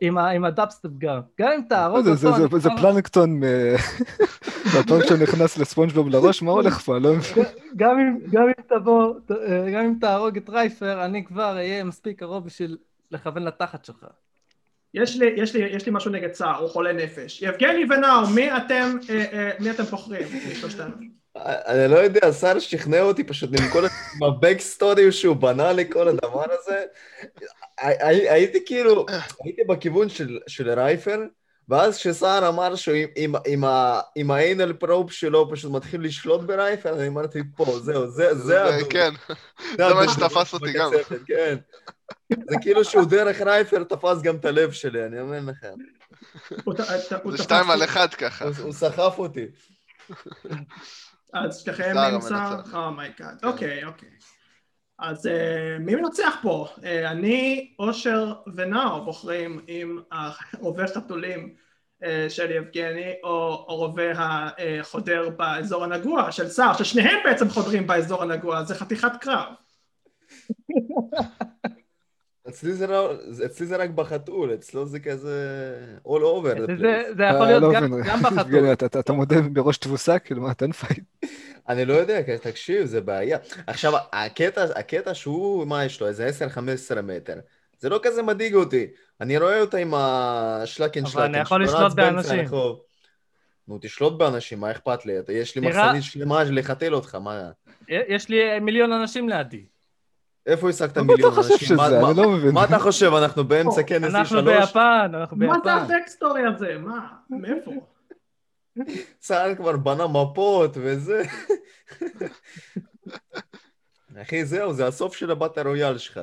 Speaker 2: עם, ה dubstep gun. גם אם תהרוג
Speaker 3: זה-
Speaker 2: אותו,
Speaker 3: זה-
Speaker 2: אני
Speaker 3: זה- זה
Speaker 2: כבר-
Speaker 3: פלנקטון, אה, הפלנקטון נכנס לספונג'בוב לראש, מה הולך פה? לא מבין.
Speaker 2: גם אם, גם אם תבוא, אה, גם אם תהרוג את רייפר, אני כבר אהיה מספיק קרוב בשביל לכוון לתחת שלך.
Speaker 1: יש לי, יש, לי, יש לי משהו נגד סער, הוא חולה נפש. יבגני ונאור, מי אתם, אה, אה, מי אתם בוחרים?
Speaker 5: אני לא יודע, סער שכנע אותי פשוט עם כל ה- עם ה backstory שהוא בנה לי כל הדבר הזה. הי- הייתי כאילו, הייתי בכיוון של- של רייפר, ואז כשסער אמר שהוא עם- עם- עם probe שלו פשוט מתחיל לשלוט ברייפר, אני אמרתי פה, זהו, זה זה הדוד.
Speaker 4: כן,
Speaker 5: זה
Speaker 4: מה שתפס אותי גם.
Speaker 5: כן. זה כאילו שהוא דרך רייפר תפס גם את הלב שלי, אני אומר לכם.
Speaker 4: זה שתיים על. אחד ככה.
Speaker 5: הוא סחף אותי.
Speaker 1: אז שניכם
Speaker 4: סער
Speaker 1: עם סער?
Speaker 4: oh
Speaker 1: my god. אוקיי, אוקיי. אז אה, מי מנצח פה? אה, אני, אושר ונאור בוחרים עם הרובה חתולים אה, של יבגני, או רובה החודר באזור הנגוע של סער, ששניהם בעצם חודרים באזור הנגוע, זה חתיכת קרב.
Speaker 5: אצלי זה לא- אצלי זה רק בחתול, אצלו זה כזה all over the
Speaker 2: זה. זה יכול להיות
Speaker 3: לא
Speaker 2: גם. גם בחתול.
Speaker 3: אתה אתה מודה בראש תבוסה? כאילו, מה, תן fight.
Speaker 5: אני לא יודע, תקשיב, זה בעיה. עכשיו, הקטע, הקטע שהוא, מה יש לו, איזה 10-15 מטר. זה לא כזה מדאיג אותי. אני רואה אותה עם השלקן
Speaker 2: אבל
Speaker 5: שלקן.
Speaker 2: אני יכול לשלוט באנשים.
Speaker 5: הרחוב. נו, תשלוט באנשים, מה אכפת לי? אתה- יש לי
Speaker 2: תראה-
Speaker 5: מחסנית שלמה לחתל אותך, מה?
Speaker 2: יש לי מיליון אנשים לידי.
Speaker 5: איפה השגת
Speaker 3: מה
Speaker 5: מיליון
Speaker 3: אתה חושב
Speaker 5: אנשים? מה-
Speaker 3: שזה?
Speaker 5: מה-
Speaker 3: אני לא מבין.
Speaker 5: מה אתה חושב, אנחנו באמצע כנס
Speaker 2: אנחנו
Speaker 5: E3?
Speaker 2: ביפן, אנחנו
Speaker 1: מה זה
Speaker 2: ביפן.
Speaker 1: הבקסטורי הזה? מה? מאיפה?
Speaker 5: צה"ל כבר בנה מפות וזה. אחי, זהו, זה הסוף של הבת הרויאל שלך.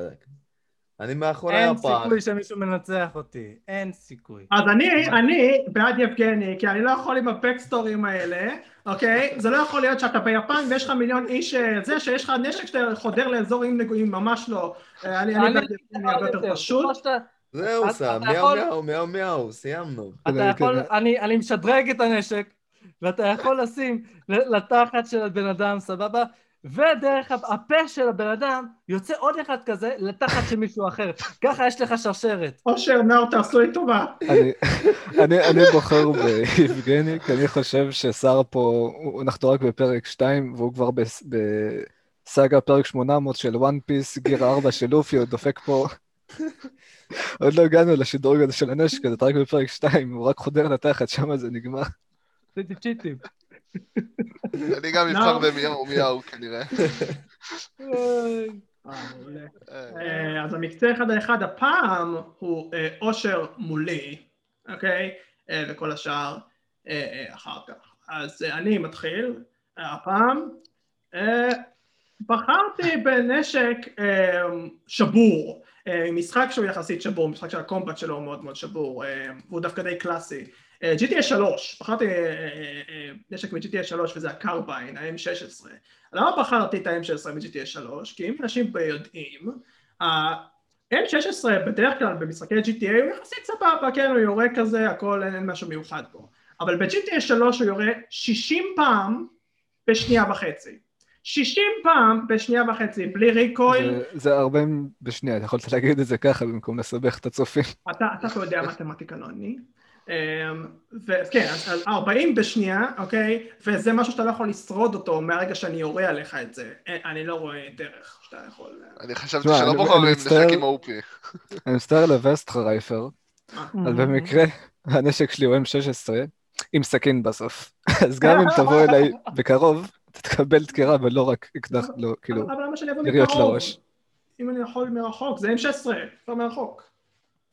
Speaker 5: אני מאחורי
Speaker 2: אין
Speaker 5: הפח.
Speaker 2: סיכוי שמישהו מנצח אותי. אין סיכוי.
Speaker 1: אז אני, אני בעד יבגני, כי אני לא יכול עם הבקסטורים האלה, אוקיי? זה לא יכול להיות שאתה ביפן ויש לך מיליון איש, אה, זה שיש לך נשק שאתה חודר לאזורים נגועים, ממש לא. אה, אני אני בעד יבגני הרבה יותר פשוט.
Speaker 5: זהו,
Speaker 2: אתה
Speaker 5: מיהו מיהו, מיהו מיהו, סיימנו.
Speaker 2: אתה יכול,
Speaker 3: כן.
Speaker 2: אני, אני משדרג את הנשק, ואתה יכול לשים ל- לתחת של הבן אדם, סבבה? ודרך הפה של הבן אדם יוצא עוד אחד כזה לתחת של מישהו אחר. ככה יש לך שרשרת.
Speaker 1: אושר, נאור, תעשו לי טובה.
Speaker 3: אני, אני, אני בוחר ביבגני, כי אני חושב ששר פה, אנחנו רק בפרק 2, והוא כבר בס- בסאגה פרק 800 של וואן פיס, גיר 4 של לופי, הוא דופק פה. עוד לא הגענו לשדרוג הזה של הנשק הזה, אתה רק בפרק 2, הוא רק חודר לתחת, שם זה נגמר.
Speaker 2: עשיתי צ'יטים.
Speaker 4: אני גם אבחר במיהו מיהו כנראה.
Speaker 1: אה.
Speaker 4: אה,
Speaker 1: אז המקצה אחד על אחד הפעם הוא אה, אושר מולי, אוקיי? וכל השאר אחר כך. אז אני מתחיל הפעם. בחרתי בנשק שבור, משחק שהוא יחסית שבור, משחק שהקומבט שלו הוא מאוד מאוד שבור, אה, והוא דווקא די קלאסי. אה, GTA 3, בחרתי אה, אה, אה, נשק מ-GTA 3 וזה הקרביין, ה-M16. למה בחרתי את ה-M16 מ-GTA 3? כי אם אנשים יודעים, ה-M16 בדרך כלל במשחקי GTA הוא יחסית סבבה, כן, הוא יורה כזה, הכל אין אין משהו מיוחד פה. אבל ב-GTA 3 הוא יורה 60 פעם בשנייה וחצי. 60 פעם בשנייה וחצי, בלי ריקויל.
Speaker 3: זה- זה 40 בשנייה, אתה יכולת להגיד את זה ככה במקום לסבך את הצופים.
Speaker 1: אתה, אתה פה יודע מתמטיקה לא אני. אמ, וכן, אז אז 40 בשנייה, אוקיי? וזה משהו שאתה לא יכול לשרוד אותו מהרגע שאני יורה עליך את זה. אין- אני לא רואה דרך שאתה יכול...
Speaker 4: אני חשבתי שלא
Speaker 3: אני-
Speaker 4: בוחרים. נשק עם OP.
Speaker 3: אני מצטער לווסט רייפר, אבל במקרה הנשק שלי הוא M16 עם סכין בסוף. אז גם אם תבוא אליי בקרוב, אתה תקבל דקירה ולא רק אקדח, לא, כאילו,
Speaker 1: אבל למה שאני אבוא
Speaker 3: יריות
Speaker 1: מקרוב?
Speaker 3: לראש.
Speaker 1: אם אני יכול מרחוק, זה M16, כבר מרחוק.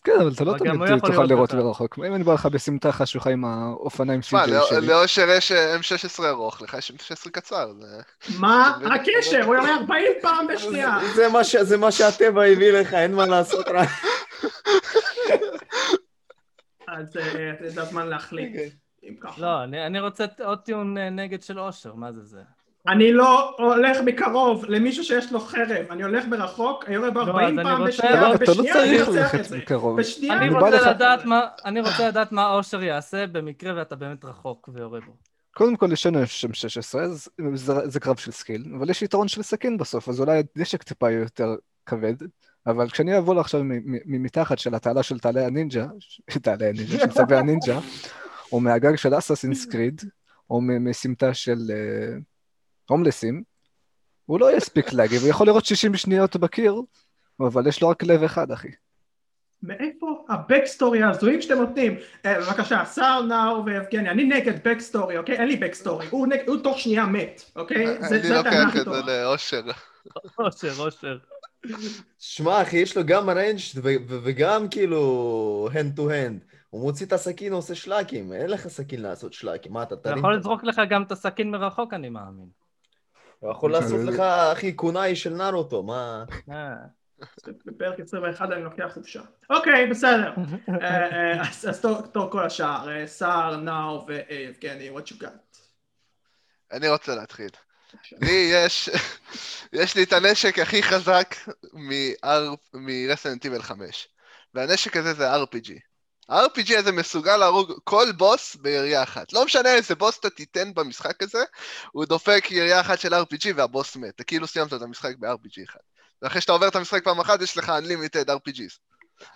Speaker 3: כן, אבל אתה לא
Speaker 2: אבל
Speaker 3: תמיד תוכל
Speaker 2: לראות.
Speaker 3: מרחוק. אם אני בא לך בסמטה חשוכה עם האופניים
Speaker 4: מה,
Speaker 3: CJ
Speaker 4: לא-
Speaker 3: שלי.
Speaker 4: לאושר יש אה, M16 ארוך, לך יש M16 קצר.
Speaker 1: מה הקשר? הוא יורה 40 פעם בשנייה.
Speaker 5: זה- מה מה שהטבע הביא לך, אין מה לעשות רק.
Speaker 1: אז אה, זה הזמן להחליט. ככה.
Speaker 2: לא, אני אני רוצה עוד טיעון אה, נגד של אושר, מה זה זה?
Speaker 1: אני לא הולך מקרוב למישהו שיש לו חרב, אני הולך ברחוק, אני ב-40
Speaker 2: לא, אז אני
Speaker 1: פעם
Speaker 2: רוצה-
Speaker 1: בשנייה,
Speaker 3: לא, אתה לא
Speaker 1: בשנייה אני
Speaker 3: ללכת
Speaker 1: את זה.
Speaker 3: מקרוב.
Speaker 1: בשנייה
Speaker 2: אני רוצה
Speaker 3: לך-
Speaker 2: לדעת מה, אני רוצה לדעת מה אושר יעשה במקרה ואתה באמת רחוק ויורה בו.
Speaker 3: קודם כל יש לנו שם 16, אז זה, זה קרב של skill, אבל יש יתרון של סכין בסוף, אז אולי הנשק טיפה יותר כבד, אבל כשאני אבוא לו עכשיו מ- מ- ממתחת של התעלה של צבי הנינג'ה, צבי הנינג'ה, של צבי הנינג'ה, או מהגג של Assassin's Creed, או מסמטה של אה, הומלסים, הוא לא יספיק להגיב, הוא יכול לירות 60 שניות בקיר, אבל יש לו רק לב אחד, אחי.
Speaker 1: מאיפה ה backstory ההזויים שאתם נותנים? אה, בבקשה, סער, נאור ויבגני, אני נגד backstory, אוקיי? אין לי backstory, הוא נג- הוא תוך שנייה מת, אוקיי? זה
Speaker 4: אני לוקח את זה. לאושר.
Speaker 2: אושר, אושר.
Speaker 5: שמע, אחי, יש לו גם range וגם כאילו hand to hand. הוא מוציא את הסכין, עושה שלאקים. אין לך סכין לעשות שלאקים. מה, אתה
Speaker 2: הוא
Speaker 5: תרים?
Speaker 2: יכול לזרוק לך גם את הסכין מרחוק, אני מאמין.
Speaker 5: הוא יכול לעשות לך, אחי, קונאי של נרוטו, מה...
Speaker 2: אה.
Speaker 1: בפרק 21 אני לוקח חופשה. אוקיי, בסדר. אה, אה, אז תור- כל השאר, סער, נאור ויבגני, what you got?
Speaker 4: אני רוצה להתחיל. לי יש, יש לי את הנשק הכי חזק מרסנט איבל 5. והנשק הזה זה RPG. ה-RPG הזה מסוגל להרוג כל בוס בירייה אחת. לא משנה איזה בוס אתה תיתן במשחק הזה, הוא דופק ירייה אחת של RPG והבוס מת. אתה כאילו סיימת את המשחק ב-RPG אחד. ואחרי שאתה עובר את המשחק פעם אחת, יש לך Unlimited RPGs.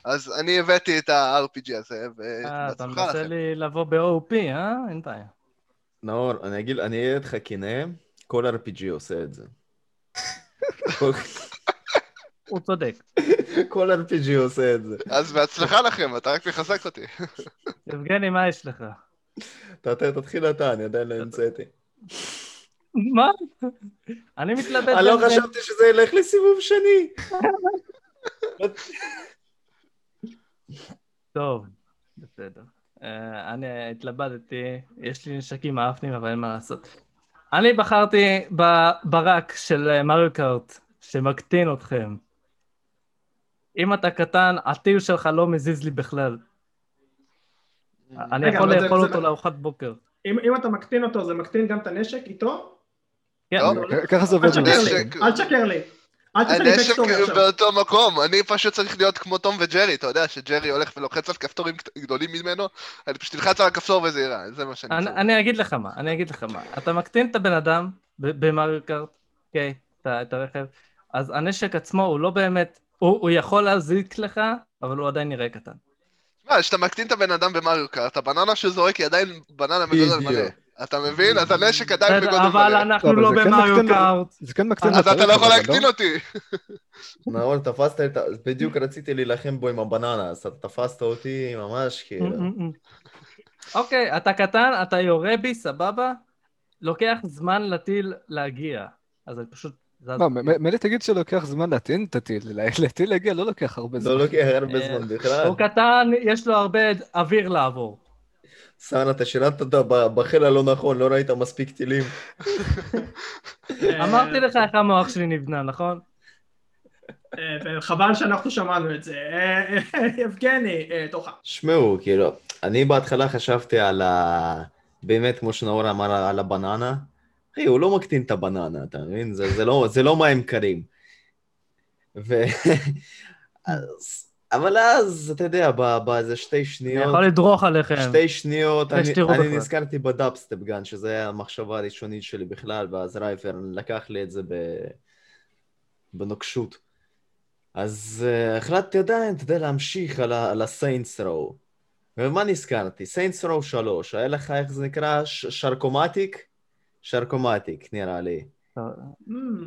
Speaker 4: אז אני הבאתי את ה-RPG הזה,
Speaker 2: אה, אתה מנסה
Speaker 4: לכם.
Speaker 2: לי לבוא ב-OP, אה? אין בעיה.
Speaker 5: נאור, אני אגיד, אני אהיה איתך כנה, כל RPG עושה את זה.
Speaker 2: הוא צודק.
Speaker 5: כל RPG עושה את זה.
Speaker 4: אז בהצלחה לכם, אתה רק מחזק אותי.
Speaker 2: יבגני, מה יש לך?
Speaker 5: תתחיל אתה, אני עדיין לא המצאתי.
Speaker 2: מה? אני מתלבט
Speaker 5: אני לא חשבתי שזה ילך לסיבוב שני.
Speaker 2: טוב, בסדר. אה, אני התלבטתי, יש לי נשקים מאפנים, אבל אין מה לעשות. אני בחרתי בברק של מריו קארט, שמקטין אתכם. אם אתה קטן, הטיל שלך לא מזיז לי בכלל. אני יכול לאכול אותו לארוחת בוקר.
Speaker 1: אם אתה מקטין אותו, זה מקטין גם את הנשק איתו?
Speaker 2: כן,
Speaker 4: לא.
Speaker 3: ככה זה עובד.
Speaker 1: אל תשקר לי,
Speaker 4: הנשק-. באותו מקום, אני פשוט צריך להיות כמו תום וג'רי, אתה יודע שג'רי הולך ולוחץ על כפתורים גדולים ממנו, אני פשוט אלחץ על הכפתור וזה ייראה, זה מה שאני
Speaker 2: אני,
Speaker 4: צריך.
Speaker 2: אני אגיד לך מה, אני אגיד לך מה. אתה מקטין את הבן אדם ב- במריו קארט, אוקיי? את הרכב. אז הנשק עצמו הוא לא באמת, הוא הוא יכול להזיק לך, אבל הוא עדיין נראה קטן.
Speaker 4: מה, כשאתה מקטין את הבן אדם במריו קארט, הבננה שזורק היא עדיין בננה בגודל
Speaker 5: בדיוק.
Speaker 4: מלא. אתה מבין? אז הנשק עדיין בגודל
Speaker 2: אבל
Speaker 4: מלא.
Speaker 2: אנחנו
Speaker 3: לא,
Speaker 2: לא
Speaker 3: אבל זה כן
Speaker 2: במריו
Speaker 3: מקטין-
Speaker 2: קארט.
Speaker 3: זה כן מקטין
Speaker 4: אז
Speaker 3: את
Speaker 4: אתה לא יכול
Speaker 3: אבל
Speaker 4: להקטין אותי.
Speaker 5: נאור, תפסת את ה... בדיוק רציתי להילחם בו עם הבננה, אז אתה תפסת אותי ממש כאילו.
Speaker 2: אוקיי, אתה קטן, אתה יורה בי, סבבה? לוקח זמן לטיל להגיע. אז אני פשוט...
Speaker 3: מ- מילא תגיד שלוקח זמן להטעין את הטיל, לה- לטיל להגיע לא לוקח הרבה זמן.
Speaker 5: לא לוקח הרבה
Speaker 2: אה,
Speaker 5: זמן בכלל.
Speaker 2: הוא קטן, יש לו הרבה אוויר לעבור.
Speaker 5: סאן, אתה שירתת אותה ב- בחיל הלא נכון, לא ראית מספיק טילים.
Speaker 1: אה,
Speaker 2: אמרתי לך איך המוח שלי נבנה, נכון?
Speaker 1: אה, וחבל שאנחנו שמענו את זה. יבגני, תורך.
Speaker 5: שמעו, כאילו, אני בהתחלה חשבתי על ה... באמת, כמו שנאור אמר, על הבננה. אחי, הוא לא מקטין את הבננה, אתה מבין? זה, זה, לא, זה לא מים קרים. ו... אז... אבל אז, אתה יודע, באיזה שתי
Speaker 2: אני
Speaker 5: שניות...
Speaker 2: יכול לדרוך עליכם.
Speaker 5: שתי שניות, אני, אני. נזכרתי ב dubstep gun, שזה היה המחשבה הראשונית שלי בכלל, ואז רייפר לקח לי את זה ב... בנוקשות. אז אה, החלטתי עדיין, אתה יודע, להמשיך על, ה- על ה Saints Row. ומה נזכרתי? Saints Row 3, היה לך, איך זה נקרא? ש- Shark-O-Matic? Shark-O-Matic, נראה לי.
Speaker 1: ממ,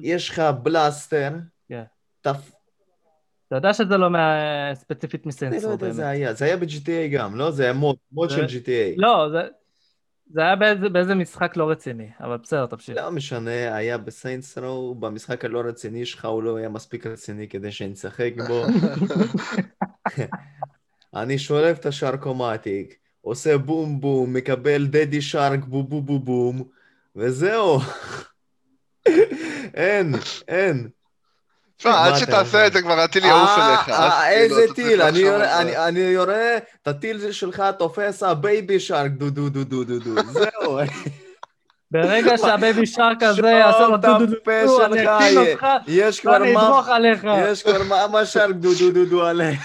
Speaker 5: יש לך blaster,
Speaker 2: כן.
Speaker 5: תפ...
Speaker 2: אתה יודע שזה לא מה- ספציפית
Speaker 5: אני לא
Speaker 2: מסנסור
Speaker 5: יודע,
Speaker 2: באמת.
Speaker 5: זה היה, זה היה ב-GTA גם, לא? זה היה mod,
Speaker 2: mod
Speaker 5: של GTA.
Speaker 2: לא, זה- זה היה באיזה- באיזה משחק לא רציני, אבל בסדר, תמשיך.
Speaker 5: לא משנה, היה ב Saints Row, במשחק הלא רציני שלך הוא לא היה מספיק רציני כדי שנשחק בו. אני שולף את ה Shark-O-Matic, עושה בום בום, מקבל daddy shark בום בום בום בום, וזהו. אין, אין.
Speaker 4: תשמע, עד שתעשה? את זה כבר הטיל יעוף
Speaker 5: אה,
Speaker 4: אליך.
Speaker 5: אה,
Speaker 4: אז כאילו,
Speaker 5: איזה טיל, אני יורה, את הטיל שלך תופס הבייבי שרק דו דו דו דו דו דו, זהו.
Speaker 2: ברגע שה baby shark הזה יעשה לו דו דו דו אני אקטין אותך, ואני
Speaker 5: מה...
Speaker 2: אדרוך עליך.
Speaker 5: יש כבר mama shark doo doo doo doo עליהם.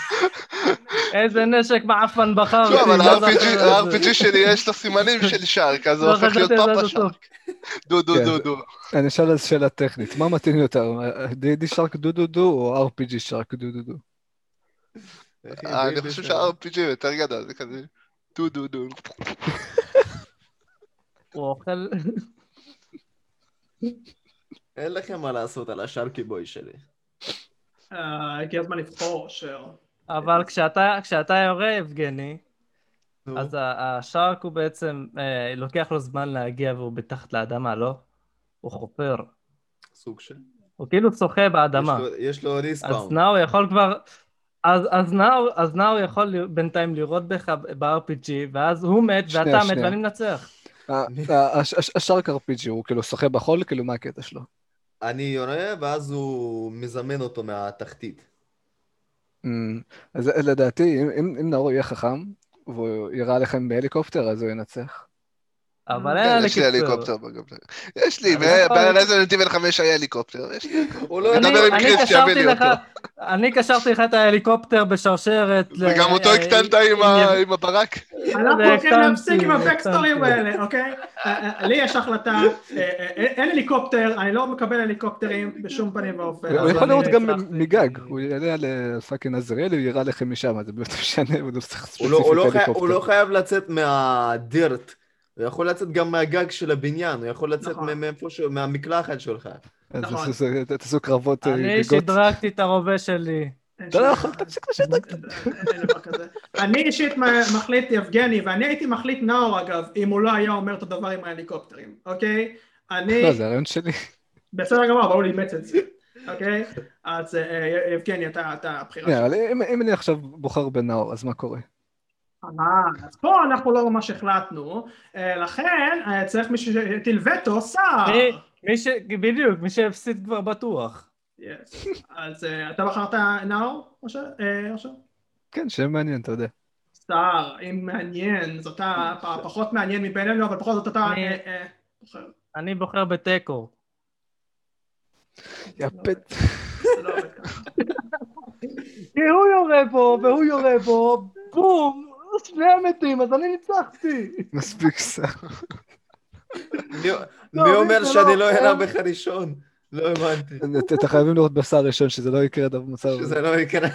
Speaker 2: איזה נשק מעפן בחרתי.
Speaker 4: לא, אבל
Speaker 2: מה זה
Speaker 4: ה-RPG שלי יש לו סימנים של שרק, אז הוא
Speaker 2: לא
Speaker 4: הופך להיות פאפה
Speaker 2: הסוף.
Speaker 4: שרק. דו דו
Speaker 3: כן,
Speaker 4: דו דו.
Speaker 3: אני אשאל אז שאלה טכנית, מה מתאים יותר, די.די שרק דו דו דו או RPG שרק דו דו דו?
Speaker 4: אני חושב שה-RPG יותר גדול, זה כזה דו דו דו.
Speaker 2: הוא אוכל...
Speaker 5: אין לכם מה לעשות על השרקי בוי שלי.
Speaker 1: אה, הגיע הזמן לבחור, אשר.
Speaker 2: אבל כשאתה, כשאתה יורה, יבגני. אז השארק הוא בעצם, אה, לוקח לו זמן להגיע והוא מתחת לאדמה, לא? הוא חופר.
Speaker 5: סוג של...
Speaker 2: הוא כאילו שוחה באדמה.
Speaker 5: יש לו- לו
Speaker 2: אז. נאו יכול כבר... אז, אז, נאו, אז נאו יכול בינתיים לראות בך ב-RPG, ואז הוא מת ואתה מת. ואני מנצח.
Speaker 3: ה- ה- הש- הש- השארק RPG הוא כאילו שוחה בחול, כאילו מה הקטע שלו?
Speaker 5: אני יורה, ואז הוא מזמן אותו מהתחתית.
Speaker 3: אמ, אז לדעתי, אם- נאור יהיה חכם, והוא יירה עליכם בהליקופטר, אז הוא ינצח.
Speaker 2: אבל אין
Speaker 4: יש לי
Speaker 2: לי
Speaker 4: הליקופטר בגב. יש לי,
Speaker 2: אבל יכול-
Speaker 4: ברזנט איבל 5 היה הליקופטר. יש לי.
Speaker 5: הוא לא
Speaker 4: אני- לי
Speaker 2: לך,
Speaker 4: אותו.
Speaker 2: אני קשרתי לך את ההליקופטר בשרשרת.
Speaker 4: וגם אותו
Speaker 2: אה,
Speaker 4: הקטנת עם ה- עם הברק.
Speaker 1: אנחנו הולכים להפסיק עם הבקסטורים. האלה, אוקיי? אה, אה, לי יש החלטה, אה, אה, אין הליקופטר, אני לא מקבל הליקופטרים בשום פנים ואופן.
Speaker 3: הוא יכול
Speaker 1: אני-
Speaker 3: לירות גם. מגג, הוא יעלה על אה, fucking עזריאלי, הוא יירה לכם משם, זה באמת משנה, הוא לא צריך
Speaker 5: הוא לא- לא הוא לא. חייב לצאת מהדירה. הוא יכול לצאת גם מהגג של הבניין, הוא יכול לצאת
Speaker 1: נכון.
Speaker 5: מאיפה שהוא, מהמקלחת שלך.
Speaker 3: אז
Speaker 1: נכון.
Speaker 3: תעשו- קרבות אה,
Speaker 2: אני
Speaker 3: גגות.
Speaker 2: שדרגתי את הרובה שלי.
Speaker 3: אתה לא יכול, תפסיק לשדרג.
Speaker 1: אני אישית מחליט יבגני, ואני הייתי מחליט נאור אגב, אם הוא לא היה אומר את הדבר עם ההליקופטרים, אוקיי? אני...
Speaker 3: לא, זה הרעיון שלי.
Speaker 1: בסדר גמור, אבל הוא אימץ את זה, אוקיי? אז אה, יבגני, אתה אתה הבחירה
Speaker 3: שנייה,
Speaker 1: שלך.
Speaker 3: אם אני עכשיו בוחר בנאור, אז מה קורה?
Speaker 1: אה, אז פה אנחנו לא ממש החלטנו, אה, לכן אה, צריך מישהו שיטיל וטו, שר.
Speaker 2: מי- מי ש... בדיוק, מי שהפסיד כבר בטוח.
Speaker 1: Yes. אז אתה בחרת נאור, אושר?
Speaker 3: כן, שם מעניין, אתה יודע.
Speaker 1: שר, אם מעניין, אז אתה פ- פחות מעניין מבינינו, אבל בכל זאת אתה
Speaker 2: אני-
Speaker 1: בוחר.
Speaker 2: אני בוחר בתיקו.
Speaker 3: יא פט.
Speaker 1: לא ככה.
Speaker 2: כי הוא יורה בו, והוא יורה בו, בום, שניהם מתים, אז אני ניצחתי.
Speaker 3: מספיק שר.
Speaker 5: מי
Speaker 2: לא,
Speaker 5: אומר שאני
Speaker 2: לא-
Speaker 5: לא אירה בך ראשון? לא הבנתי.
Speaker 3: את- אתם חייבים לירות בסער ראשון, שזה לא יקרה במצב הזה.
Speaker 5: שזה לא יקרה.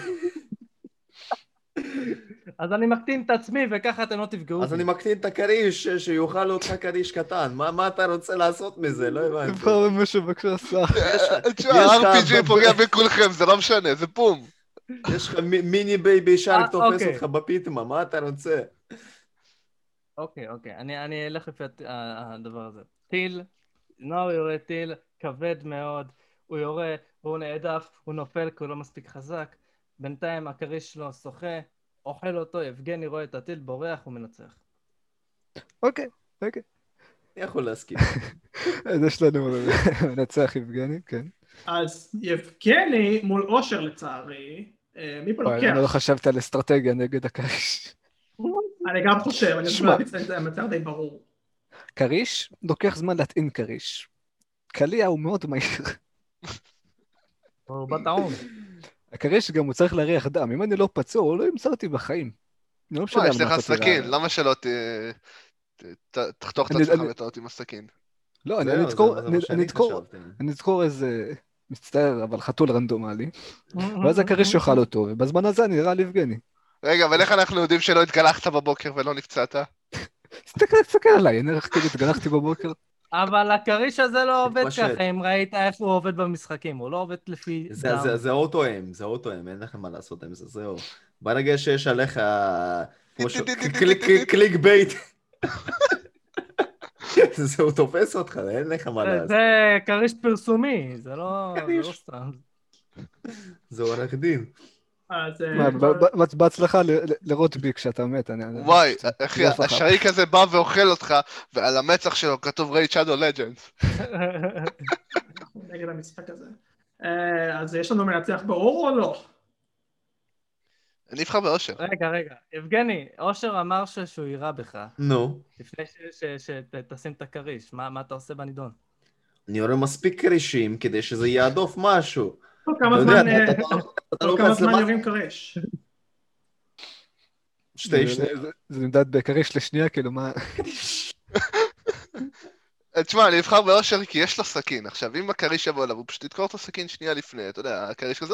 Speaker 2: אז אני מקטין את עצמי וככה אתם לא תפגעו
Speaker 5: אז. אני מקטין את הכריש, שיאכל אותך כריש קטן. מה אתה רוצה לעשות מזה? לא הבנתי.
Speaker 3: תבחר במשהו בבקשה סער.
Speaker 4: תשמע, RPG פוגע בכולכם, זה לא משנה, זה פום.
Speaker 5: יש לך מי- מיני baby shark
Speaker 2: אה,
Speaker 5: תופס
Speaker 2: אוקיי.
Speaker 5: אותך בפיטמה, מה אתה רוצה?
Speaker 2: אוקיי, אוקיי, אני, אני אלך לפי הדבר הזה. טיל, נאור יורה טיל כבד מאוד, הוא יורה, הוא נעדף, הוא נופל כי הוא לא מספיק חזק, בינתיים הכריש שלו שוחה, אוכל אותו, יבגני רואה את הטיל, בורח, הוא מנצח.
Speaker 3: אוקיי, אוקיי.
Speaker 5: אני יכול להסכים.
Speaker 3: אז יש לנו מנצח יבגני, כן.
Speaker 1: אז יבגני מול אושר לצערי, מי פה
Speaker 3: וואי, אני לא
Speaker 1: לוקח?
Speaker 3: חשבתי על אסטרטגיה נגד הכריש.
Speaker 1: אני גם חושב, אני. חושב שזה המצב די ברור.
Speaker 3: כריש, לוקח זמן להטעין כריש. קליע הוא מאוד מהיר.
Speaker 2: הוא בטעון.
Speaker 3: הכריש גם הוא צריך להריח דם. אם אני לא פצוע, הוא לא ימצא אותי בחיים. אני לא משנה
Speaker 4: מה, יש לך. סכין, למה שלא תחתוך את עצמך מתות עם הסכין?
Speaker 3: לא. אני אדקור איזה, מצטער, אבל חתול רנדומלי, ואז הכריש יאכל אותו, ובזמן הזה אני אירה על יבגני.
Speaker 4: רגע, אבל איך אנחנו יודעים שלא התגלחת בבוקר ולא נפצעת?
Speaker 3: תסתכל, תסתכל עליי, אני איך תגיד, התגלחתי בבוקר.
Speaker 2: אבל הכריש הזה לא עובד. ככה, אם ראית איך הוא עובד במשחקים, הוא לא עובד לפי
Speaker 5: זה-
Speaker 2: auto-aim,
Speaker 5: זה auto-aim, אין לכם מה לעשות עם זה, זהו. ברגע שיש עליך... clickbait. זהו, תופס אותך, אין לך מה
Speaker 2: זה-
Speaker 5: לעשות.
Speaker 2: זה כריש פרסומי, זה לא זה לא סתם.
Speaker 5: זה עורך דין.
Speaker 1: אז אה,
Speaker 3: מה, ב- ב- ב- בהצלחה ל- ל- לראות בי כשאתה מת. אני-
Speaker 4: וואי, אחי,
Speaker 3: זה.
Speaker 4: השריק הזה בא ואוכל אותך, ועל המצח שלו כתוב רייד שדו לג'נדס.
Speaker 1: אנחנו נגד המשחק הזה. אה, אז יש לנו מנצח ברור או לא?
Speaker 4: אני אבחר באושר.
Speaker 2: רגע, רגע, יבגני, אושר אמר ש- שהוא יירה בך,
Speaker 5: נו,
Speaker 2: לפני ש- ש- שתשים את הכריש, מה מה אתה עושה בנידון?
Speaker 5: אני רואה מספיק כרישים כדי שזה יהדוף משהו.
Speaker 1: כמה זמן אה,
Speaker 5: למטה,
Speaker 1: יורים כריש?
Speaker 5: שתי
Speaker 3: זה-
Speaker 5: שניות.
Speaker 3: זה- זה נמדד בכריש לשנייה, כאילו מה...
Speaker 4: אה, תשמע, אני אבחר באושר כי יש לו סכין. עכשיו, אם הכריש יבוא אליו, הוא פשוט ידקור את הסכין שנייה לפני, אתה יודע, הכריש כזה...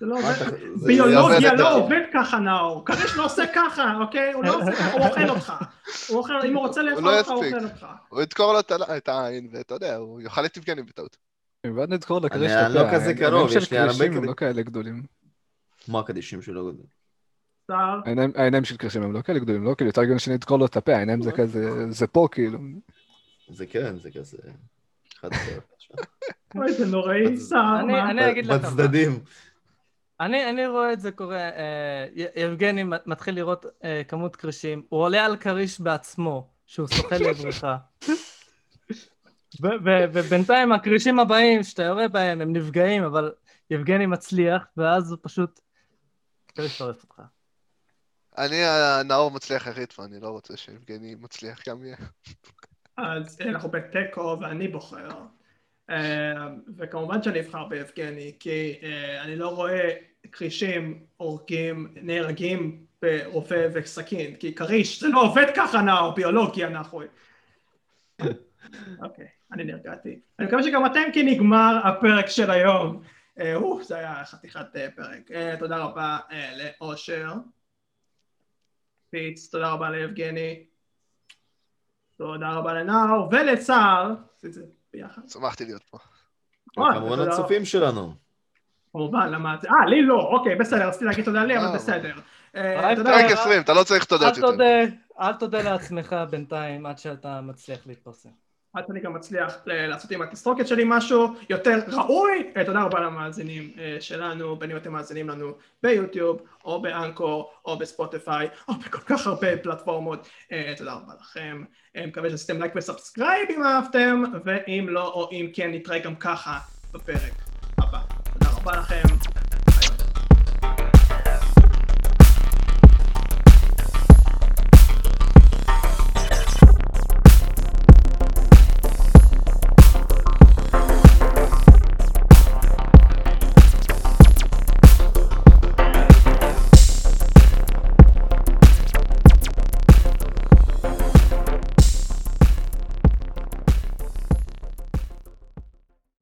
Speaker 1: לא ביולוגיה לא עובד ככה נאור, כריש לא עושה ככה, אוקיי? הוא לא עושה ככה, הוא אוכל אותך. הוא אוכל, אם הוא רוצה לאכול
Speaker 4: לא
Speaker 1: אותך, הוא. אוכל אותך.
Speaker 4: הוא ידקור לו את העין, ואתה יודע, הוא יאכל את יבגני בטעות.
Speaker 3: ועד נדקור לכריש
Speaker 5: אני
Speaker 3: את הפה.
Speaker 5: לא כזה קרוב, יש לי הרבה כדי-
Speaker 3: לא כאלה גדולים.
Speaker 5: מה הקדישים שלו?
Speaker 1: שר,
Speaker 3: העיניים- של כרישים הם לא כאלה גדולים, לא כאילו, יותר הגיוני שנדקור לו את הפה, העיניים זה כזה, זה פה כאילו.
Speaker 5: זה כן, זה כזה...
Speaker 1: אוי זה נוראי, שר,
Speaker 2: אני-
Speaker 1: מה?
Speaker 2: אני אגיד לך.
Speaker 5: בצדדים.
Speaker 2: אני, אני רואה את זה קורה, אה, יבגני מת- מתחיל לראות אה, כמות כרישים, הוא עולה על כריש בעצמו, שהוא שוחה ו- ובינתיים הכרישים הבאים שאתה יורה בהם הם נפגעים, אבל יבגני מצליח, ואז הוא פשוט... כריש שורף אותך.
Speaker 4: אני, הנאור מצליח יחיד פה, אני לא רוצה שיבגני מצליח גם יהיה.
Speaker 1: אז אה, אנחנו בתיקו ואני בוחר. אה, וכמובן שאני אבחר ביבגני, כי אה, אני לא רואה כרישים הורגים, נהרגים ברובה וסכין, כי כריש זה לא עובד ככה נאור, ביולוגיה נחוי. אוקיי, אני נרגעתי. אני מקווה שגם אתם כי נגמר הפרק של היום. אה, אוף, זה היה חתיכת אה, פרק. אה, תודה רבה אה, לאושר. פיץ, תודה רבה ליבגני. תודה רבה זה ביחד.
Speaker 4: שמחתי להיות פה.
Speaker 5: כמובן. הצופים שלנו.
Speaker 1: למה את זה? אה, לי לא, אוקיי, בסדר, רציתי להגיד תודה לי,
Speaker 4: אה,
Speaker 1: אבל
Speaker 4: אבל-
Speaker 1: בסדר. אה,
Speaker 2: רק
Speaker 4: פרק
Speaker 1: רבה.
Speaker 4: 20, אתה לא צריך
Speaker 2: אל
Speaker 4: תודות יותר.
Speaker 2: אל תודה לעצמך בינתיים, עד שאתה מצליח להתפרסם.
Speaker 1: עד שאני גם מצליח לעשות עם התסרוקת שלי משהו יותר ראוי. אה, תודה רבה למאזינים אה, שלנו, בין אם אתם מאזינים לנו ביוטיוב, או באנקור, או בספוטיפיי, או בכל כך הרבה פלטפורמות. אה, תודה רבה לכם. אה, מקווה שעשיתם לייק ו subscribe אם אהבתם, ואם לא, או אם כן, נתראה גם ככה בפרק הבא. תודה רבה לכם.